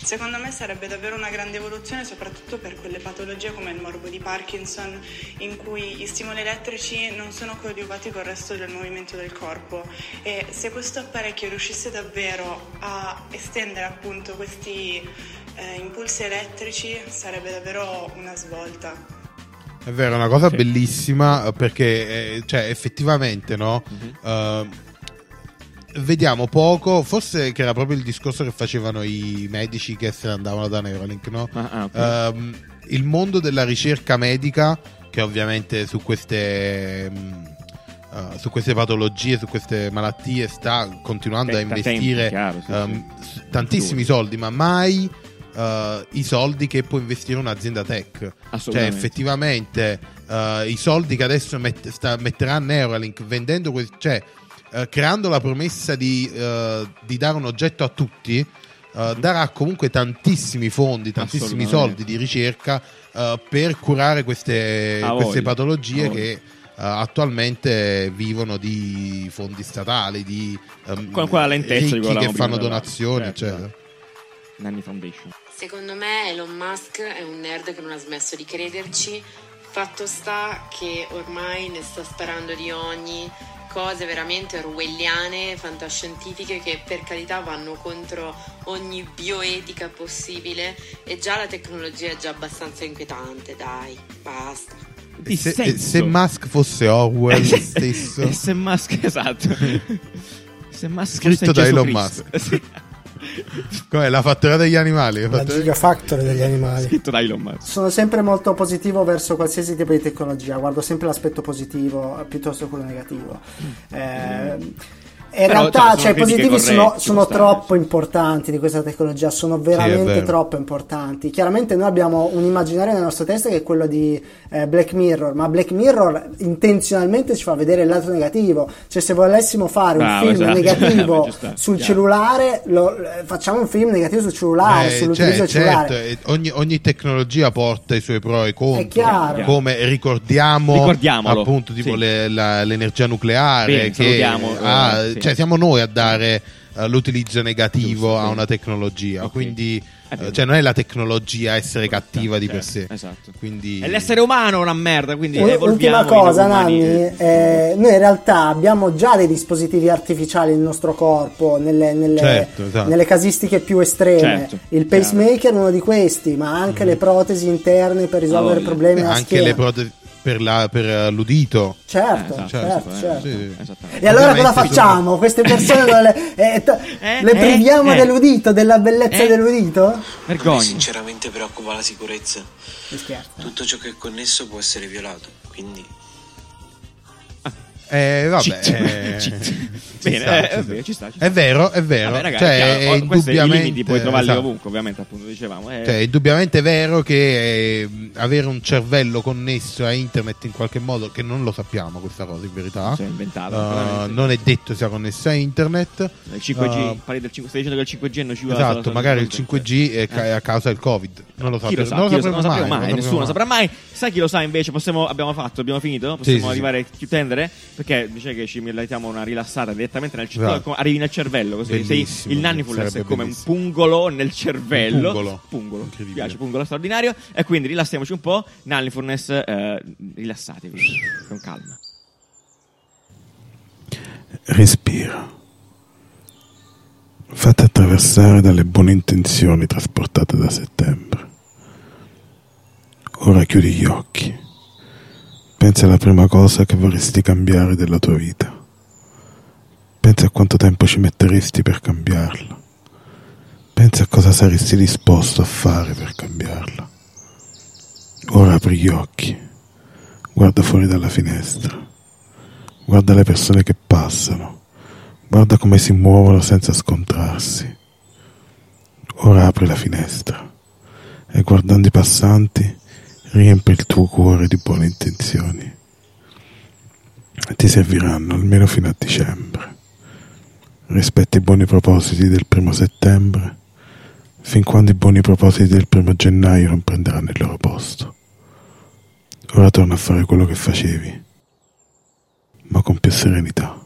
Secondo me sarebbe davvero una grande evoluzione, soprattutto per quelle patologie come il morbo di Parkinson, in cui gli stimoli elettrici non sono coadiuvati col resto del movimento del corpo. E se questo apparecchio riuscisse davvero a estendere appunto questi eh, impulsi elettrici, sarebbe davvero una svolta. È vero, è una cosa Sì. bellissima eh, perché, eh, cioè, effettivamente, no? Mhm. Eh, vediamo poco, forse che era proprio il discorso che facevano i medici che se ne andavano da Neuralink, no? Ah, ah, ok. Ehm, il mondo della ricerca medica, che ovviamente su queste. mh, eh, su queste patologie, su queste malattie sta continuando Eh, a investire tempo, chiaro, sì, ehm, sì. tantissimi soldi, ma mai eh, i soldi che può investire un'azienda tech. Cioè, Assolutamente. effettivamente, eh, i soldi che adesso met- sta- metterà Neuralink vendendo, que- cioè, eh, creando la promessa di, eh, di dare un oggetto a tutti, eh, darà comunque tantissimi fondi, tantissimi soldi di ricerca eh, per curare queste, queste patologie che eh, attualmente vivono di fondi statali, di ehm, Con quella lentezza di ricchi che fanno donazioni, certo. eccetera. Nanny Foundation. Secondo me Elon Musk è un nerd che non ha smesso di crederci. Fatto sta che ormai ne sta sparando di ogni cose veramente orwelliane, fantascientifiche che per carità vanno contro ogni bioetica possibile e già la tecnologia è già abbastanza inquietante, dai, basta. Se, se Musk fosse Orwell stesso, E se Musk, esatto. se Musk Scritto fosse da Gesù Elon Cristo. Sì. Com'è la fattoria degli animali? La La fattoria- Gigafactory degli animali. Scritto da Elon Musk. Sono sempre molto positivo verso qualsiasi tipo di tecnologia, guardo sempre l'aspetto positivo eh, piuttosto che quello negativo. Eh, e in Però, realtà cioè, cioè, i positivi sono, sono troppo importanti di questa tecnologia, sono veramente vero. troppo importanti. Chiaramente noi abbiamo un immaginario nella nostra testa che è quello di eh, Black Mirror, ma Black Mirror intenzionalmente ci fa vedere il lato negativo. Cioè se volessimo fare Bravo, un film esatto. negativo sul chiaro. cellulare, lo- eh, facciamo un film negativo sul cellulare, Eh, sull'utilizzo cioè, del cellulare. certo, ogni, ogni tecnologia porta i suoi pro e contro. È chiaro. Come ricordiamo, appunto, tipo sì. le- la- l'energia nucleare. Bene, che salutiamo, ha- eh, sì. Cioè, siamo noi a dare eh, l'utilizzo negativo Giusto, a una tecnologia. Ok. Quindi, vero. eh, cioè, non è la tecnologia a essere cattiva di per Certo, sé. Esatto. Quindi, È l'essere umano una merda, quindi evolviamo Ultima cosa, umani. Nanni, eh, noi in realtà abbiamo già dei dispositivi artificiali nel nostro corpo, nelle, nelle- Certo, esatto. nelle casistiche più estreme. Certo, Il pacemaker è uno di questi, ma anche le protesi interne per risolvere voglia. problemi alla anche schiena. le protesi. Per, la- per, eh, l'udito. Certo, Eh, esatto, certo, eh, certo. sì. Esattamente. E allora cosa facciamo? Queste persone le, eh, t- Eh, le priviamo eh. dell'udito, della bellezza Eh. dell'udito? Vergogna. sinceramente preoccupa la sicurezza. Tutto ciò che è connesso può essere violato, quindi Eh, vabbè, Eh, Bene, sta, eh, è vero, ci sta, ci sta. È vero, è vero. Vabbè, ragazzi, cioè, chiaro, è indubbiamente limiti puoi trovarli esatto. ovunque, ovviamente, appunto, dicevamo. eh. Cioè, è indubbiamente vero che eh, avere un cervello connesso a internet in qualche modo, che non lo sappiamo questa cosa in verità, Cioè, inventata, uh, veramente. non è detto sia connesso a internet. Il 5G, Uh, parli del 5, stai dicendo che il 5G non ci va esatto, magari il 5G è è a causa del Covid. Non lo sapremo, sa, non lo sa, sapremo sapremo mai, mai, non nessuno sapremo saprà mai. Sai chi lo sa invece? Possiamo, abbiamo fatto, abbiamo finito? Possiamo Sì, sì, arrivare a chiudere? Perché dice che ci meritiamo una rilassata direttamente nel cervello. Esatto. Arrivi nel cervello così. Sei, il Nannifullness è sarebbe come bellissimo. un pungolo nel cervello. Un pungolo. Pungolo. Mi piace, pungolo straordinario. E quindi rilassiamoci un po'. Nannifullness, eh, rilassatevi con calma. Respira. Fate attraversare dalle buone intenzioni trasportate da settembre. Ora chiudi gli occhi. Pensa alla prima cosa che vorresti cambiare della tua vita. Pensa a quanto tempo ci metteresti per cambiarla. Pensa a cosa saresti disposto a fare per cambiarla. Ora apri gli occhi. Guarda fuori dalla finestra. Guarda le persone che passano. Guarda come si muovono senza scontrarsi. Ora apri la finestra e guardando i passanti riempi il tuo cuore di buone intenzioni. Ti serviranno almeno fino a dicembre. Rispetta i buoni propositi del primo settembre fin quando i buoni propositi del primo gennaio non prenderanno il loro posto. Ora torna a fare quello che facevi, ma con più serenità.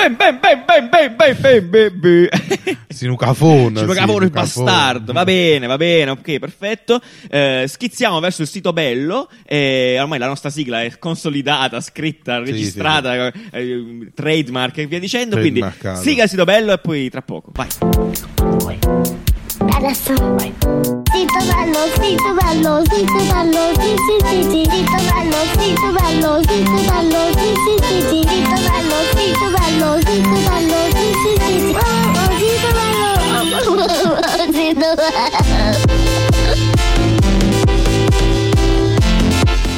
Ben, ben, ben, ben, ben, ben, ben, ben, ben. Sì, giocavo il bastardo. Va bene, va bene, ok, perfetto. Eh, schizziamo verso il sito bello. eh, ormai la nostra sigla è consolidata, scritta, registrata, eh, trademark e via dicendo. Quindi sigla il sito bello e poi tra poco. Vai. corazón. Tito Balos, Tito Balos, Tito Balos, sí, sí, sí, Tito Balos, Tito Balos, Tito Balos, sí, sí, sí, sí, Tito Balos, Tito Balos, Tito Balos, sí, sí, sí, sí, oh, oh, Balos.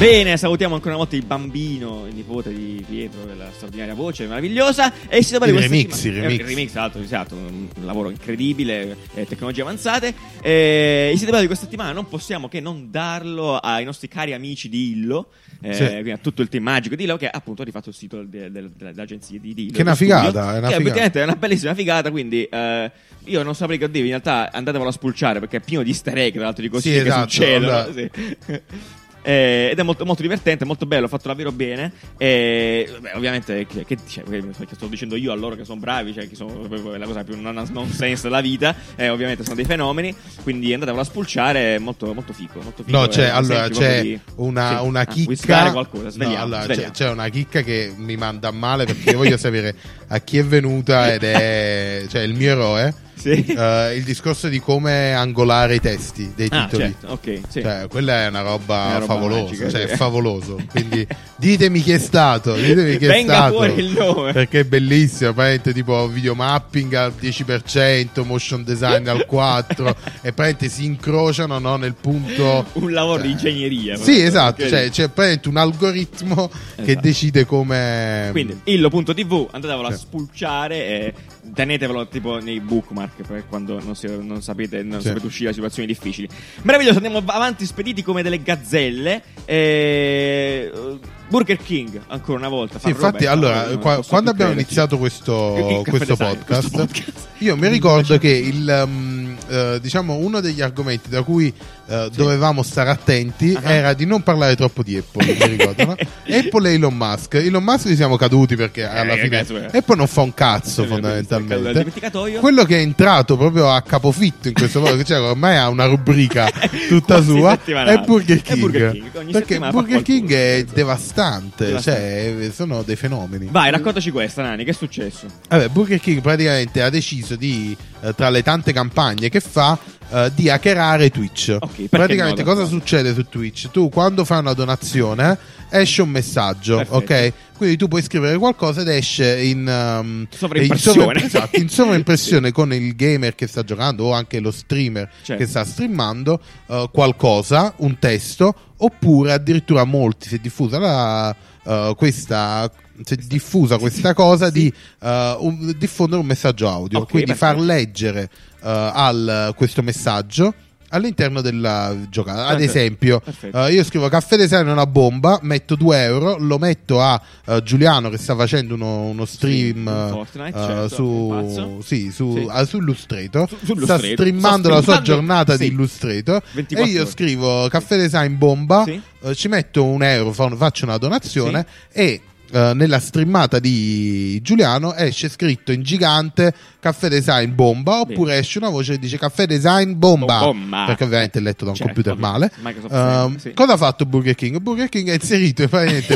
Bene, salutiamo ancora una volta il bambino, il nipote di Pietro, della straordinaria voce meravigliosa. E bello Il di questa remix, settimana- il eh, remix. remix, esatto, un lavoro incredibile, eh, tecnologie avanzate. Eh, il sito di questa settimana non possiamo che non darlo ai nostri cari amici di Illo. eh, Sì. quindi a tutto il team magico di Illo che appunto ha rifatto il sito de- de- dell'agenzia di Illo Che è una dello studio, figata, è una che figata. è una bellissima figata quindi eh, io non saprei che dirvi in realtà andatevelo a spulciare perché è pieno di easter egg tra l'altro di cose Sì, che esatto, succedono allora- sì. Eh, ed è molto, molto divertente, molto bello, fatto davvero bene. E beh, ovviamente, che, che, cioè, che sto dicendo io a loro che sono bravi, cioè che sono la cosa più non nonsense della vita. E ovviamente sono dei fenomeni. Quindi andatevelo a spulciare, è molto, molto figo. Molto figo No, c'è, eh, allora, esempio c'è proprio di- una, sì. una Ah, chicca. spiegare qualcosa? No, allora, c'è, c'è una chicca che mi manda a male perché io voglio sapere a chi è venuta ed è cioè, il mio eroe. Sì. Eh, il discorso di come angolare i testi dei Ah, titoli. certo, ok, sì. Cioè, quella è una roba, una roba favolosa. magica, cioè, sì. favoloso. Quindi ditemi chi è stato. Ditemi chi è Venga stato. fuori il nome. Perché è bellissimo. Praticamente tipo video mapping al 10%, motion design al 4%. e praticamente si incrociano no, nel punto. Un lavoro di ingegneria. Sì, esatto. Cioè, c'è praticamente un algoritmo che Esatto. decide come. Quindi illo.tv andatevelo a spulciare e tenetevelo tipo nei bookmark per quando non, si- non sapete, non Sì. sapete uscire da situazioni difficili. Meraviglioso, andiamo avanti spediti come delle gazzelle. E... Burger King, ancora una volta. Sì, fa infatti, roba, allora, non qua- quando abbiamo crederci. iniziato questo, questo podcast, questo podcast. io mi ricordo che il, um, eh, diciamo, uno degli argomenti da cui eh, dovevamo stare attenti Ah. era di non parlare troppo di Apple. mi ricordo, no? Apple e Elon Musk. Elon Musk ci siamo caduti perché alla Eh, fine cazzo, eh. Apple non fa un cazzo, Sì, fondamentalmente. Quello che è entrato proprio a capofitto in questo modo, cioè ormai ha una rubrica tutta sua, è Burger È King. Burger King, Perché Burger King è devastante, Devastante. cioè sono dei fenomeni. Vai, raccontaci questa, Nani, che è successo? Vabbè, Burger King praticamente ha deciso di, eh, tra le tante campagne che fa, eh, di hackerare Twitch. perché Praticamente no, cosa succede su Twitch? Tu quando fai una donazione esce un messaggio, Perfetto. ok? Quindi tu puoi scrivere qualcosa ed esce in, um, Sovraimpressione. in esatto, in sovraimpressione con il gamer che sta giocando o anche lo streamer Certo. che sta streamando eh, qualcosa, un testo, oppure addirittura molti si è diffusa la, eh, questa si è diffusa questa cosa di eh, un- diffondere un messaggio audio, Ok, quindi far leggere eh, al, questo messaggio all'interno della giocata. Ad esempio, eh, io scrivo caffè design è una bomba, metto 2 euro, lo metto a eh, Giuliano che sta facendo uno, uno stream eh, Fortnite, eh, certo, su, sì, su, Sì. ah, su Illustrator. Su- su sta streamando la sua giornata sì. di Illustrator 24 e io scrivo caffè design bomba, Sì. ci metto un euro, fa- faccio una donazione e eh, nella streamata di Giuliano esce scritto in gigante caffè design bomba oppure esce una voce che dice caffè design bomba, Bomba. perché ovviamente è letto da un Certo, computer male Word, sì. cosa ha fatto Burger King? Burger King ha inserito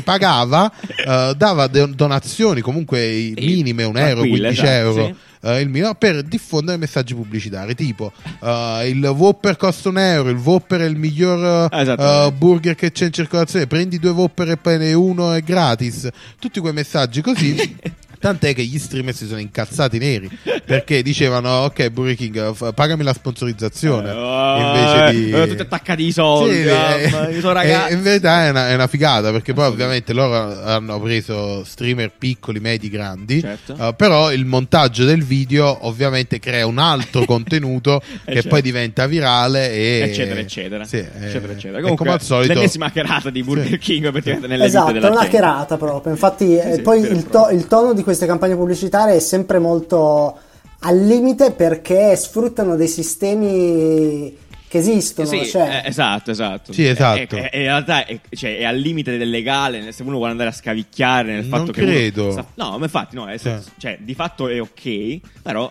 pagava eh, dava de- donazioni comunque minime un euro tranquille, 15 esatto, euro sì. Eh, il mio per diffondere messaggi pubblicitari tipo eh, il Whopper costa un euro il Whopper è il miglior Esattamente. burger che c'è in circolazione prendi due Whopper e poi ne uno è gratis tutti quei messaggi così Tant'è che gli streamer si sono incazzati neri perché dicevano: Ok, Burger King, f- pagami la sponsorizzazione invece di Eh, tutti attaccati i soldi. Sì, eh, eh, ragazzi. in verità è una, è una figata perché poi ovviamente loro hanno preso streamer piccoli, medi, grandi Certo. eh, però il montaggio del video ovviamente crea un altro contenuto che certo. poi diventa virale e eccetera eccetera Sì, eccetera eh, eccetera e comunque come al solito l'ennesima hackerata di Burger King praticamente nelle esatto, vite è della una gente hackerata proprio. Infatti, eh, sì, poi il, to- il tono di queste campagne pubblicitarie è sempre molto al limite perché sfruttano dei sistemi che esistono. Sì, cioè, eh, esatto, esatto. Sì, esatto. È- è- è- in realtà è, cioè, è al limite del legale. Se uno vuole andare a scavicchiare nel Non fatto che. uno credo. no, ma infatti, no. è- Sì. cioè, di fatto è ok, però.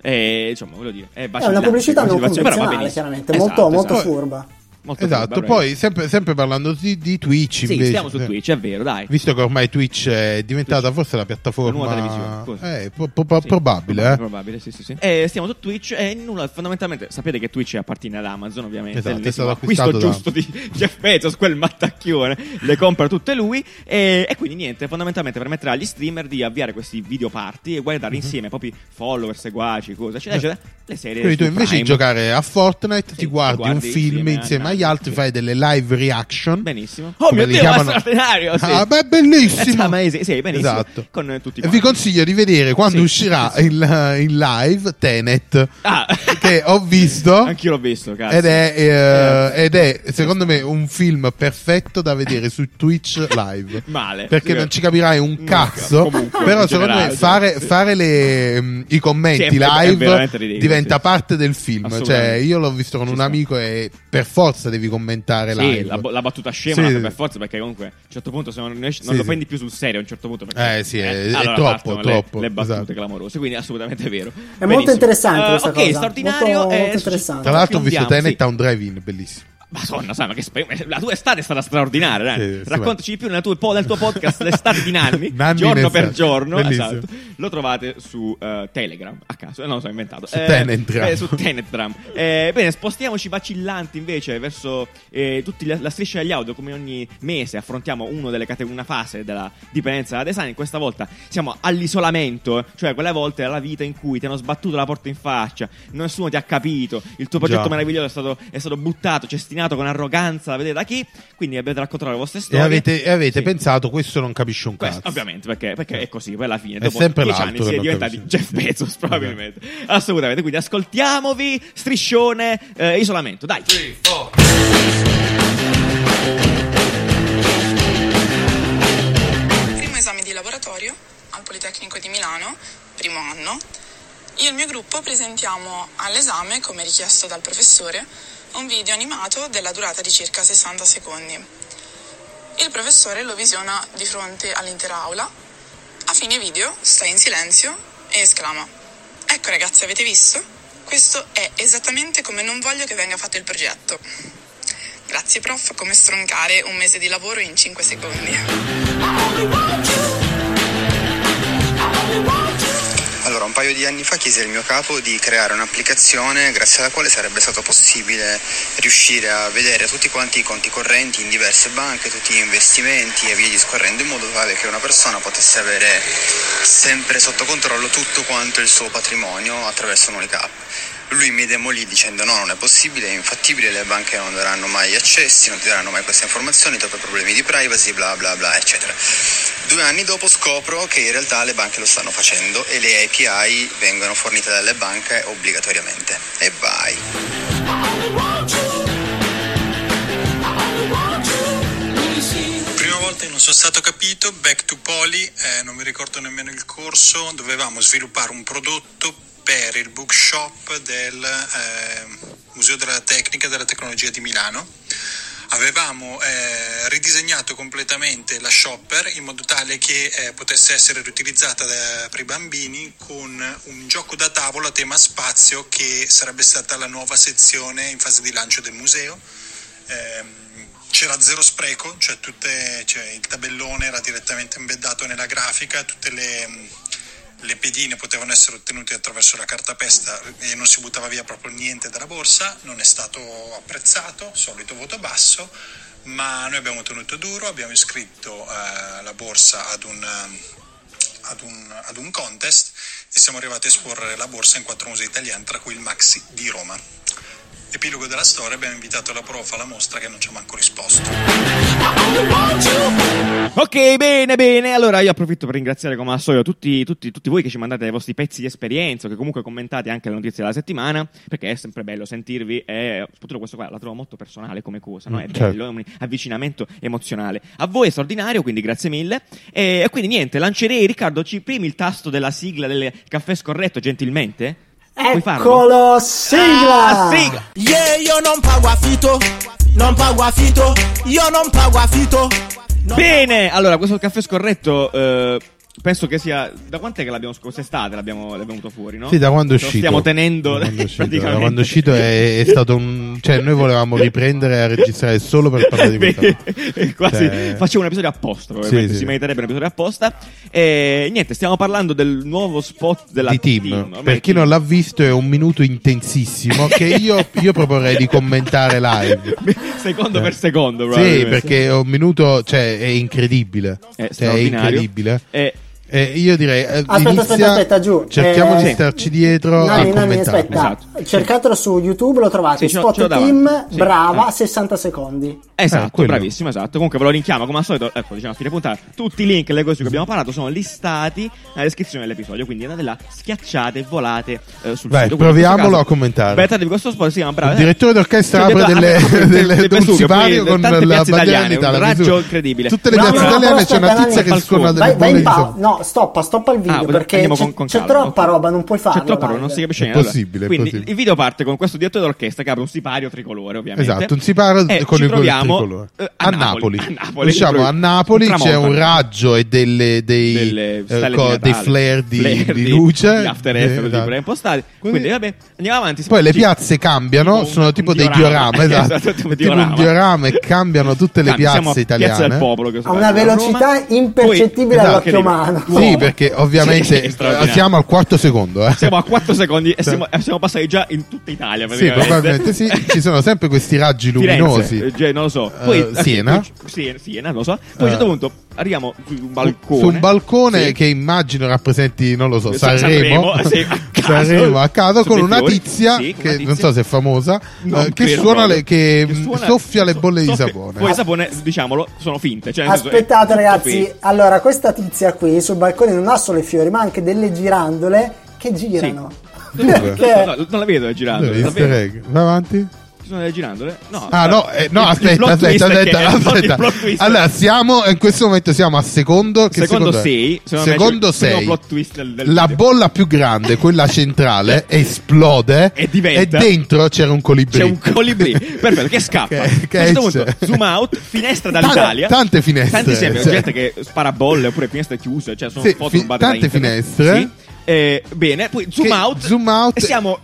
eh, insomma, voglio dire. È, è una pubblicità non convenzionale, chiaramente, Esatto, molto, molto esatto. furba. Molto esatto furba, poi sempre, sempre parlando di, di Twitch Sì, invece, stiamo su eh, Twitch, è vero, dai. visto che ormai Twitch è diventata forse la piattaforma La nuova televisione, eh, pro- pro- Sì, probabile eh. probabile, sì, sì, sì. E stiamo su Twitch e nulla, fondamentalmente sapete che Twitch appartiene ad Amazon, ovviamente. Esatto, è stato acquisto acquistato giusto di Jeff Bezos, quel mattacchione, le compra tutte lui e, e quindi niente, fondamentalmente permetterà agli streamer di avviare questi video party e guardare insieme propri follower, seguaci, cose, eccetera, eccetera, le serie. Quindi tu invece di Prime. giocare a Fortnite ti Sì, guardi, guardi un film insieme insieme, a- agli altri, fai delle live reaction. Benissimo. Oh mio Dio, ma chiamano? straordinario! Sì. Ah, beh, bellissimo! Eh, sì, benissimo. Esatto. Con tutti E vi quanti. consiglio di vedere quando Sì, uscirà sì, sì. Il, in live Tenet, Ah. che ho visto. Anch'io l'ho visto, cazzo. Ed è, eh, ed è secondo me un film perfetto da vedere su Twitch live. Male. Perché non ci capirai un cazzo. comunque, però in secondo generale, me fare, fare le, mm, i commenti è- è live ridicolo, diventa parte del film. Cioè, io l'ho visto con un amico e per forza devi commentare Sì, live. la, la battuta scema Sì. per forza perché comunque a un certo punto se non, non Sì, lo sì. prendi più sul serio a un certo punto perché, Eh, sì, è- è allora troppo, partono troppo, le, le battute esatto. clamorose quindi assolutamente vero È molto interessante questa ok cosa. straordinario Molto- eh, molto interessante. Tra l'altro ho visto Tenet sì. a un drive-in, bellissimo. Madonna, sai, ma che spe- la tua estate è stata straordinaria. Sì, Raccontaci di più nella tua- nel tuo podcast l'estate di Nanni, Nanni giorno per giorno. Esatto. Lo trovate su eh, Telegram a caso, eh, non lo so, inventato. Su Tenetgram. eh, su Tenetgram. Eh, bene, spostiamoci vacillanti invece verso eh, tutti la, la striscia degli audio. Come ogni mese affrontiamo uno delle cate- una fase della dipendenza da design. Questa volta siamo all'isolamento, cioè quelle volte della vita in cui ti hanno sbattuto la porta in faccia, nessuno ti ha capito, il tuo progetto Già. meraviglioso è stato, è stato buttato, cestinato con arroganza, la vedete da chi? Quindi avete raccontato le vostre E storie. avete, e avete Sì. pensato, questo non capisce un Questo, cazzo. ovviamente, perché, perché è così, poi alla fine, È dopo sempre dieci l'altro anni si è diventati. Jeff Bezos, probabilmente. Assolutamente, quindi ascoltiamovi, striscione, eh, isolamento, dai. Primo esame di laboratorio al Politecnico di Milano, primo anno. Io e il mio gruppo presentiamo all'esame, come richiesto dal professore, un video animato della durata di circa 60 secondi. Il professore lo visiona di fronte all'intera aula, a fine video sta in silenzio e esclama: Ecco ragazzi, avete visto? Questo è esattamente come non voglio che venga fatto il progetto. Grazie prof, come stroncare un mese di lavoro in 5 secondi. Un paio di anni fa chiesi al mio capo di creare un'applicazione grazie alla quale sarebbe stato possibile riuscire a vedere tutti quanti i conti correnti in diverse banche, tutti gli investimenti e via discorrendo in modo tale che una persona potesse avere sempre sotto controllo tutto quanto il suo patrimonio attraverso un'unica app. Lui mi demolì dicendo no, non è possibile, è infattibile, le banche non daranno mai accessi, non ti daranno mai queste informazioni, dopo problemi di privacy, bla bla bla, eccetera. Due anni dopo scopro che in realtà le banche lo stanno facendo e le API vengono fornite dalle banche obbligatoriamente. E vai. Non sono stato capito, Back to Poly, eh, non mi ricordo nemmeno il corso, dovevamo sviluppare un prodotto per il bookshop del eh, Museo della Tecnica e della Tecnologia di Milano. Avevamo eh, ridisegnato completamente la shopper in modo tale che eh, potesse essere riutilizzata da- per i bambini con un gioco da tavola a tema spazio che sarebbe stata la nuova sezione in fase di lancio del museo. Ehm, c'era zero spreco, cioè, tutte- cioè il tabellone era direttamente embeddato nella grafica, tutte le, le pedine potevano essere ottenute attraverso la cartapesta e non si buttava via proprio niente dalla borsa, non è stato apprezzato, solito voto basso, ma noi abbiamo tenuto duro, abbiamo iscritto eh, la borsa ad un, eh, ad, un, ad un contest e siamo arrivati a esporre la borsa in quattro musei italiani, tra cui il Maxi di Roma. Epilogo della storia, abbiamo invitato la prof alla mostra che non ci ha manco risposto. Ok, bene, bene. Allora io approfitto per ringraziare come al solito tutti, tutti, tutti voi che ci mandate i vostri pezzi di esperienza, o che comunque commentate anche le notizie della settimana, perché è sempre bello sentirvi e soprattutto questo qua la trovo molto personale come cosa, no? È Mm, certo. bello, è un avvicinamento emozionale. A voi è straordinario, quindi grazie mille. E, e quindi niente, lancerei, Riccardo, ci premi il tasto della sigla del caffè scorretto gentilmente? Farlo? Eccolo, sigla! Ah, sigla! Yeah, io non pago affitto, non pago affitto, io non pago affitto. Bene, allora questo caffè scorretto eh, penso che sia da quant'è che l'abbiamo quest'estate l'abbiamo, l'abbiamo avuto fuori, no? Sì, da quando è lo uscito. stiamo tenendo Da quando è uscito, è uscito è, è stato un. Cioè, noi volevamo riprendere a registrare solo per parlare di cosa. quasi Cioè- facevo un episodio apposta, probabilmente. Sì, si sì. meriterebbe un episodio apposta. E niente, stiamo parlando del nuovo spot della di team. Ormai Per chi Team. non l'ha visto, è un minuto intensissimo che io, io proporrei di commentare live. secondo per secondo, Sì, perché è un minuto, cioè, è incredibile. È Cioè, è incredibile. E- E io direi, eh, Aspetta, inizia- aspetta, aspetta, giù. Cerchiamo Eh, di starci dietro Nani, Nani, aspetta. Esatto. Cercatelo su YouTube, lo trovate. Sì, Spot Team, davanti. Sì. brava, Ah. 60 secondi. Esatto, Eh, bravissimo, esatto. Comunque ve lo rinchiamo come al solito, ecco, diciamo a fine puntata, tutti i link e le cose di cui abbiamo parlato sono listati nella descrizione dell'episodio, quindi andate là, schiacciate e volate eh, sul Vai, sito. Proviamolo caso- a commentare. Aspetta, di questo spot si chiama bravo. Il direttore d'orchestra apre delle, delle, un sipario con la piazze bandiera italiane, d'Italia. un raggio incredibile. Tutte le No, piazze no, italiane c'è una tizia che suona delle bolle di sapone. No, stoppa, stoppa il video Ah, perché c'è, con- con c'è troppa ok. roba, non puoi farlo. C'è troppa roba, non si capisce È niente. possibile, è Quindi possibile. il video parte con questo direttore d'orchestra che apre un sipario tricolore, ovviamente. Esatto, un sipario E con ci il tricolore. eh, a, Napoli. A Napoli. Diciamo, a Napoli Un c'è un raggio e delle, dei, delle eh, co- di dei flare di, Flare di luce. di After Eh, Effects esatto. impostati. Quindi vabbè, andiamo avanti. Poi le piazze cambiano, sono tipo dei diorama. esatto. Esatto, tipo un diorama e cambiano tutte le siamo piazze a italiane. Piazza del Popolo, che A una velocità impercettibile Esatto. all'occhio umano. Sì, perché ovviamente eh, siamo al quarto secondo. Eh. Siamo a 4 secondi e siamo, e siamo passati già in tutta Italia. Sì, probabilmente sì. Ci sono sempre questi raggi luminosi. Firenze, eh, non lo so. Eh, Poi, Siena. poi- Siena, Siena, non lo so. Poi a un certo Eh. punto arriviamo su un balcone. Su un balcone Sì. che immagino rappresenti, non lo so, Sa- Sanremo. Sanremo, sì, a caso. Sanremo a caso con una tizia Sì, che una non tizia. so se è famosa, Non eh, che suona le, che, Che suona- soffia le bolle di soffia- sapone. Poi sapone, diciamolo, sono finte. Cioè, nel senso, è Aspettate tutto ragazzi, allora questa tizia qui sul balcone non ha solo i fiori, ma anche delle girandole che girano. Dove? Perché? No, non la vedo girando. Easter vedo. egg. Va avanti. Sono delle girandole? No. Ah no, eh, no aspetta, aspetta, aspetta, aspetta. Allora, siamo in questo momento siamo a secondo che Secondo secondo è? 6, secondo me Secondo c'è il primo 6. plot twist del- del La bolla più grande, quella centrale, esplode E diventa- dentro c'era un colibrì. C'è un colibrì perfetto che scappa. Che- che a esce. punto, zoom out, finestra dall'Italia. tante finestre, Tantissime, cioè. gente che spara bolle oppure finestre chiuse. Cioè, sono Sì, foto fi- tante finestre. Sì. Eh, bene, poi zoom Che- out. zoom out E siamo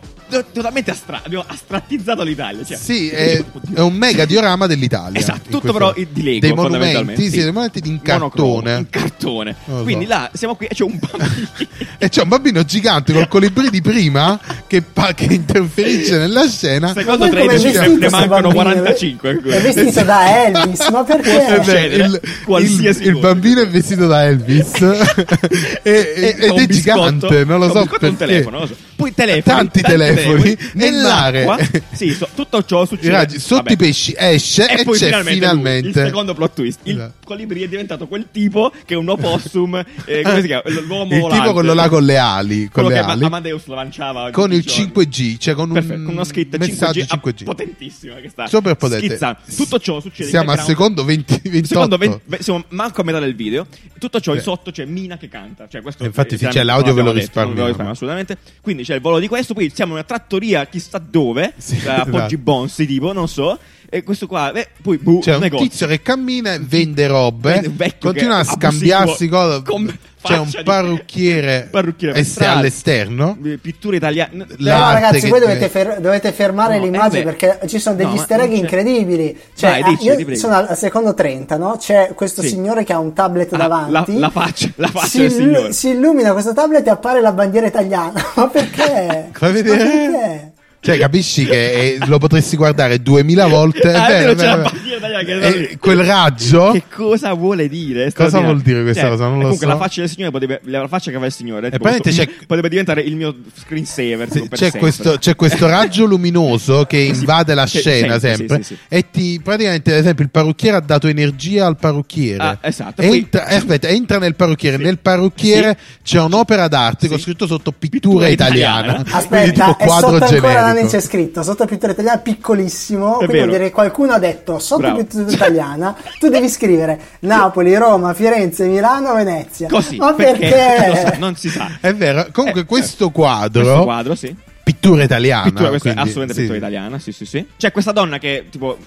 totalmente astra- abbiamo astrattizzato l'Italia. Cioè, Sì, è, è un mega diorama dell'Italia. Esatto, tutto questo- però di Lego, Dei monumenti, sì, sì. dei monumenti in cartone. in cartone. Lo Quindi so. là siamo qui e c'è un bambino. E c'è un bambino gigante col colibrì di prima che, pa- che interferisce nella scena. Secondo Ma poi come è 13 vestito ne sto mancano bambino? 45. È vestito da Elvis, ma perché? succedere, il, qualsiasi il- il bambino è vestito da Elvis e- e- ed è biscotto, gigante, non lo so e un perché. telefono, non lo so. Poi telefoni, Tanti telefoni, nell'acqua. nell'area. Sì, so- tutto ciò succede. raggi- sotto vabbè. i pesci esce e, poi c'è finalmente, finalmente, lui, il secondo plot twist. Il Esatto. colibrì è diventato quel tipo che è un opossum. eh, come si chiama? L'uomo il volante. tipo quello là con le ali, con Quello le che ali. Amadeus lanciava con il i giorni. 5G, cioè con un Perfetto, con una scritta messaggio 5G, 5G. potentissima che sta Super potente. Tutto ciò succede Siamo al secondo 20, 28. Secondo 20, beh, siamo manco a metà del video. Tutto ciò in Sì. sotto c'è Mina che canta. Cioè, questo E infatti eh, sì, non c'è l'audio, ve lo risparmiamo assolutamente. Quindi c'è il volo di questo. Poi siamo in una trattoria, chissà dove. Sì, a Poggi esatto. Bonsi, tipo, non so. E questo qua, eh, poi boh, C'è un negozio. tizio che cammina e vende robe, Vende continua a scambiarsi cose. con C'è un parrucchiere, Parrucchiere est- all'esterno. Eh, Pitture italiane. Però L'arte ragazzi, voi te- dovete, fer- dovete fermare No, l'immagine eh perché ci sono degli No, ma easter egg incredibili. Cioè, Vai, dici, io prego. sono al, secondo 30, no? C'è questo Sì. signore che ha un tablet Ah, davanti. la- la faccia- la faccia si, del signore. si illumina questo tablet e appare la bandiera italiana. ma perché? Fai Ma vedere? perché? Cioè, capisci che eh, lo potresti guardare duemila volte. È Ah, vero, vero, E lì. quel raggio. Che cosa vuole dire? Cosa vuol dire questa Cioè, cosa? Non lo comunque so. la faccia del signore potrebbe, la faccia che fa il signore tipo, praticamente c'è- potrebbe diventare il mio screensaver Sì, c'è, questo, c'è questo raggio luminoso che invade la scena sempre, sempre, sì, sì, sì. e ti praticamente ad esempio il parrucchiere ha dato energia al parrucchiere Ah, esatto. Entra, eh, aspetta, entra nel parrucchiere nel parrucchiere c'è un'opera d'arte con scritto sotto pittura, Pittura italiana, italiana. quindi tipo Aspetta, quadro sotto generico c'è scritto sotto pittura italiana piccolissimo. È quindi vero. vuol dire che qualcuno ha detto sotto Bravo. pittura italiana. Tu devi scrivere Napoli, Roma, Firenze, Milano, Venezia. Così, Ma perché? perché? Non, so, non si sa. è vero comunque Eh, questo quadro Questo quadro, sì. Pittura italiana Pittura, questa quindi, è assolutamente sì. pittura italiana, sì, sì, sì. C'è questa donna che, tipo,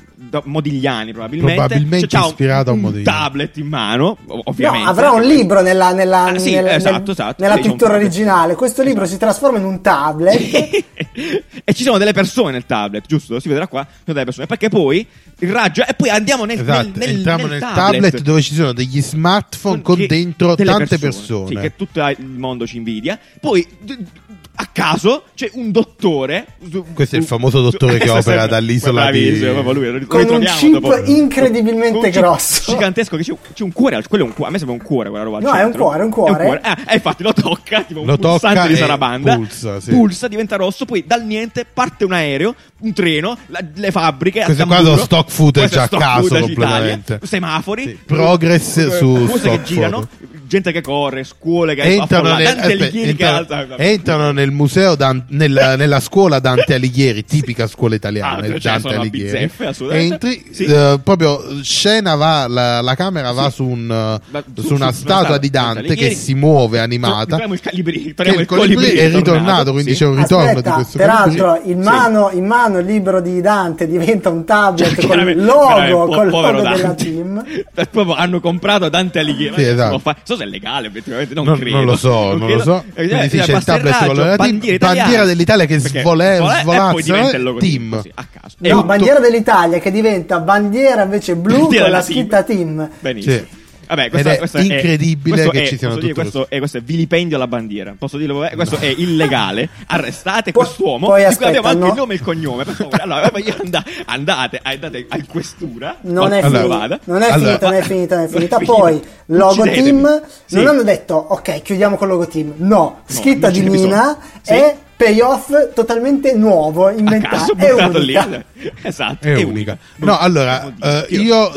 Modigliani probabilmente. Probabilmente Cioè, un- ispirata a un Modigliani. tablet in mano, ov- ovviamente. No, avrà un libro nella, nella, Ah, sì, nel- esatto, nel- esatto. nella pittura tablet. originale. Questo libro si trasforma in un tablet. e ci sono delle persone nel tablet, giusto? Si vedrà qua, ci sono delle persone. Perché poi il raggio. E poi andiamo nel, Esatto, nel, nel- entriamo nel nel tablet. dove ci sono degli smartphone con che- dentro tante persone, Sì, che tutto il mondo ci invidia. Poi. d- A caso c'è un dottore. su- Questo è il famoso dottore che opera dall'isola di- lui, lo Con un chip dopo- incredibilmente un chip grosso. Gigantesco, che c'è, c'è un cuore, quello è un cuore, a me sembra un cuore quella roba No, è un centro. cuore, è un cuore. Ah, e infatti lo tocca, tipo un Lo pulsante tocca di Sarabanda. pulsa, sì. Pulsa, diventa rosso, poi dal niente parte un aereo, un treno, la- le fabbriche. Questo qua tamburo. sono stock footage è a caso completamente. Semafori, Sì, progress eh, su cose che stock girano, gente che corre, scuole che entrano, nel, Dante aspetta, Alighieri che entrano- entrano nel museo Dan- nella, nella scuola Dante Alighieri tipica scuola italiana Ah, il cioè, Dante Alighieri bizzeffe, entri Sì. eh, proprio scena va la, la camera va su, un, eh, Ma su una statua di Dante che Alighieri. si muove animata Torniamo il calibri, che torniamo il il colibrì, è ritornato quindi sì. c'è un ritorno di questo peraltro in mano, in mano il libro di Dante diventa un tablet Cioè, con il logo, po- col logo della team. Eh, Proprio hanno comprato Dante Alighieri. Sì, esatto. si? Non so se è legale, effettivamente. Non, Non, credo. non lo so, non, lo credo. so. Eh, Quindi eh, c'è il tablet con la team, bandiera bandiera dell'Italia che svole- vola- svolazza, e poi diventa il logo team. così, a caso. No, bandiera dell'Italia che diventa bandiera invece blu Bandiera con la scritta team. Benissimo. Sì. Vabbè, Ed questo, è questo incredibile questo che è- ci siano tutte questo, è, questo è vilipendio alla bandiera. Posso dirlo? vabbè, Questo è illegale. Arrestate Poi- quest'uomo. poi di cui aspetta, abbiamo anche no. il nome e il cognome. Per favore. Allora, poi and- andate, andate al questura. Non è, finita, vada. non è Allora- finita, non è finita, non è finita. Poi logo Uccidetemi. team. Sì. Non hanno detto ok, chiudiamo con logo team. No, scritta di Mina e payoff totalmente nuovo, inventato. È buttato lì. unica. Esatto. è unica. No, allora, eh, Io-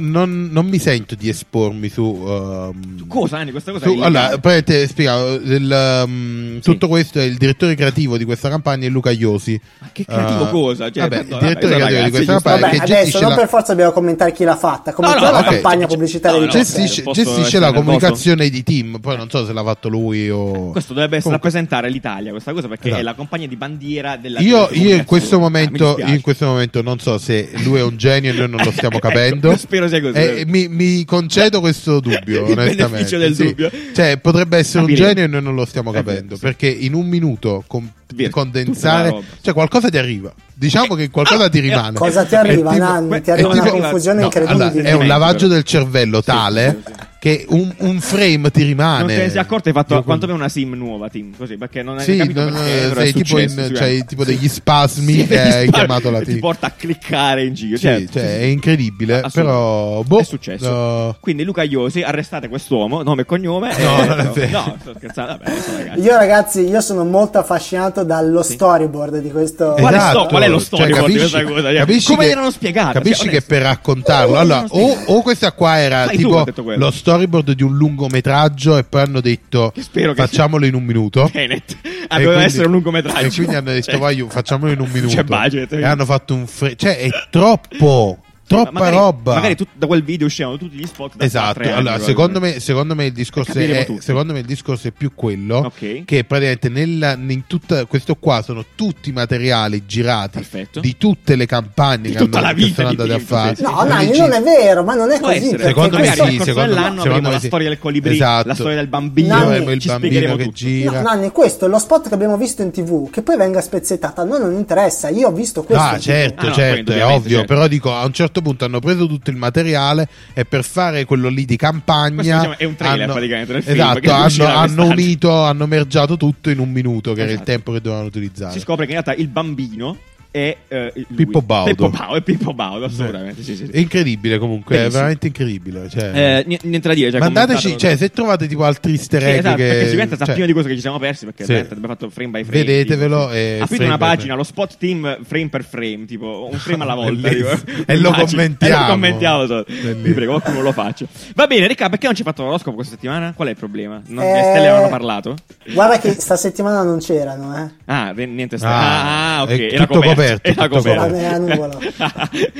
non, non mi sento di espormi su. ehm, Cosa, Anni? Questa cosa su- è allora, poi te spiego. il, um, Tutto questo è il direttore creativo di questa campagna è Luca Iosi. Ma che creativo Eh, cosa? Cioè, vabbè, il direttore vabbè, creativo di ragazzi, questa giusto. campagna Vabbè, che adesso non la, per forza dobbiamo commentare chi l'ha fatta. Come No, no, la ok. campagna pubblicitaria No, di no, Gestisce. gestisce, la comunicazione di team. Poi non so se l'ha fatto lui o. Questo dovrebbe essere rappresentare l'Italia, questa cosa cosa perché Esatto. è la compagnia di bandiera della Io, io in questo Ah, momento, io in questo momento non so se lui è un genio e noi non lo stiamo capendo. Ecco, spero sia così. E mi, mi concedo questo dubbio, Il onestamente. del Sì. dubbio. Cioè, potrebbe essere un Capiremo. genio e noi non lo stiamo vero, capendo. Perché in un minuto con- condensare, cioè qualcosa ti arriva. Diciamo che qualcosa ti eh, rimane. Cosa ti arriva, tipo- Nanni? Ti arriva una tipo- confusione no, incredibile. allora, è un lavaggio del cervello tale che un, un frame ti Non rimane. te ne sei accorto, hai fatto quanto una sim nuova, Tim, così, perché non hai Sì, capito non- perché, sei tipo, in, successo, cioè, sì. tipo degli spasmi Sì, che hai spasmi, chiamato la e ti porta a cliccare in giro. Sì, cioè, cioè, è incredibile, però boh, è successo. uh, Quindi Luca Iosi, arrestate quest'uomo, nome e cognome. No, e- non è vero. No, sto scherzando, vabbè, adesso, ragazzi. Io ragazzi, io sono molto affascinato dallo storyboard di questo... Esatto. sto- qual è lo Cioè, storyboard di capisci- questa cosa? Cioè, capisci come che- erano spiegate? Capisci Cioè, che per raccontarlo, allora, o, o questa qua era Fai tipo lo storyboard di un lungometraggio e poi hanno detto facciamolo in un minuto. Tenet. Ah, doveva quindi- essere un lungometraggio. E quindi hanno detto Cioè, voglio, facciamolo in un minuto. c'è budget. E hanno fatto un fre- cioè è troppo, troppa magari, roba. Magari tut- da quel video uscivano tutti gli spot da Esatto, anni, allora, probabilmente. secondo, me, secondo me il discorso è, secondo me il discorso è più quello Ok. che praticamente nella- in tutta, questo qua sono tutti materiali girati Perfetto. di tutte le campagne Di che, tutta hanno, la che vita sono di andate a fare. sì, No, gi- non è vero, ma non è Può così. essere. Secondo me sì, secondo me- avremo la sì. storia del colibrì, Esatto. la storia del bambino, Nanni- Avremo il bambino che gira. No, Nanni, questo è lo spot che abbiamo visto in tv. Che poi venga spezzettato, a noi non interessa. Io ho visto questo. Ah, certo, Ah, no, certo, è ovvio. certo. Però dico, a un certo punto hanno preso tutto il materiale e per fare quello lì di campagna. Diciamo, è un trailer, hanno- praticamente, del film, Esatto, hanno, hanno unito, hanno mergiato tutto in un minuto, che era il Esatto. tempo che dovevano utilizzare. Si scopre che in realtà il bambino è eh, lui. Pippo Baudo. Pippo Baudo, è Pippo Baudo, assolutamente. Sì, sì, sì. È incredibile comunque, Benissimo. è veramente incredibile. Cioè, Eh, ni- niente da dire. Cioè, mandateci, cioè, se trovate tipo altri easter Sì, egg esatto, che, perché sicuramente sa cioè, prima di cose che ci siamo persi perché Sì. veramente abbiamo fatto frame by frame. Vedetevelo e ha finito una pagina, lo spot team frame per frame, tipo un frame alla volta. Tipo. E lo commentiamo. E lo commentiamo. so. Vi prego, qualcuno lo faccia. Va bene, Ricca, perché non ci hai fatto l'oroscopo questa settimana? Qual è il problema? Non, Eh, Le stelle avevano parlato? Guarda che sta settimana non c'erano, eh. Ah, niente stelle. Ah, Ah, ok. Era tutto coperto, Era coperto.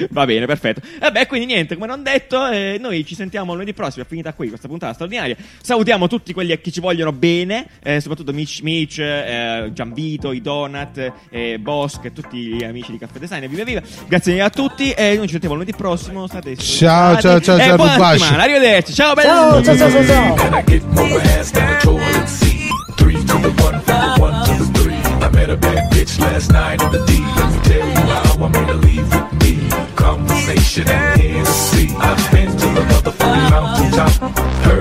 Va bene, perfetto. Vabbè, quindi niente, come non detto, eh, noi ci sentiamo lunedì prossimo. È finita qui questa puntata straordinaria. Salutiamo tutti quelli che ci vogliono bene, eh, soprattutto Mitch, Mitch eh, Giambito, i Donut, eh, Bosch e tutti gli amici di Caffè Design. Viva viva! Grazie mille a tutti e noi ci sentiamo lunedì prossimo. State Ciao, ciao, ciao, e ciao, buona Rubashi. settimana. Arrivederci. Ciao, belli. Ciao, ciao, ciao, ciao, ciao. Can I get more ass than a toilet seat? Three to the one, from the one to the three. I met a bad bitch last night in the D. Let me tell you how I made her leave with me. Conversation and Hennessy. I've been to the motherfucking mountaintop. Heard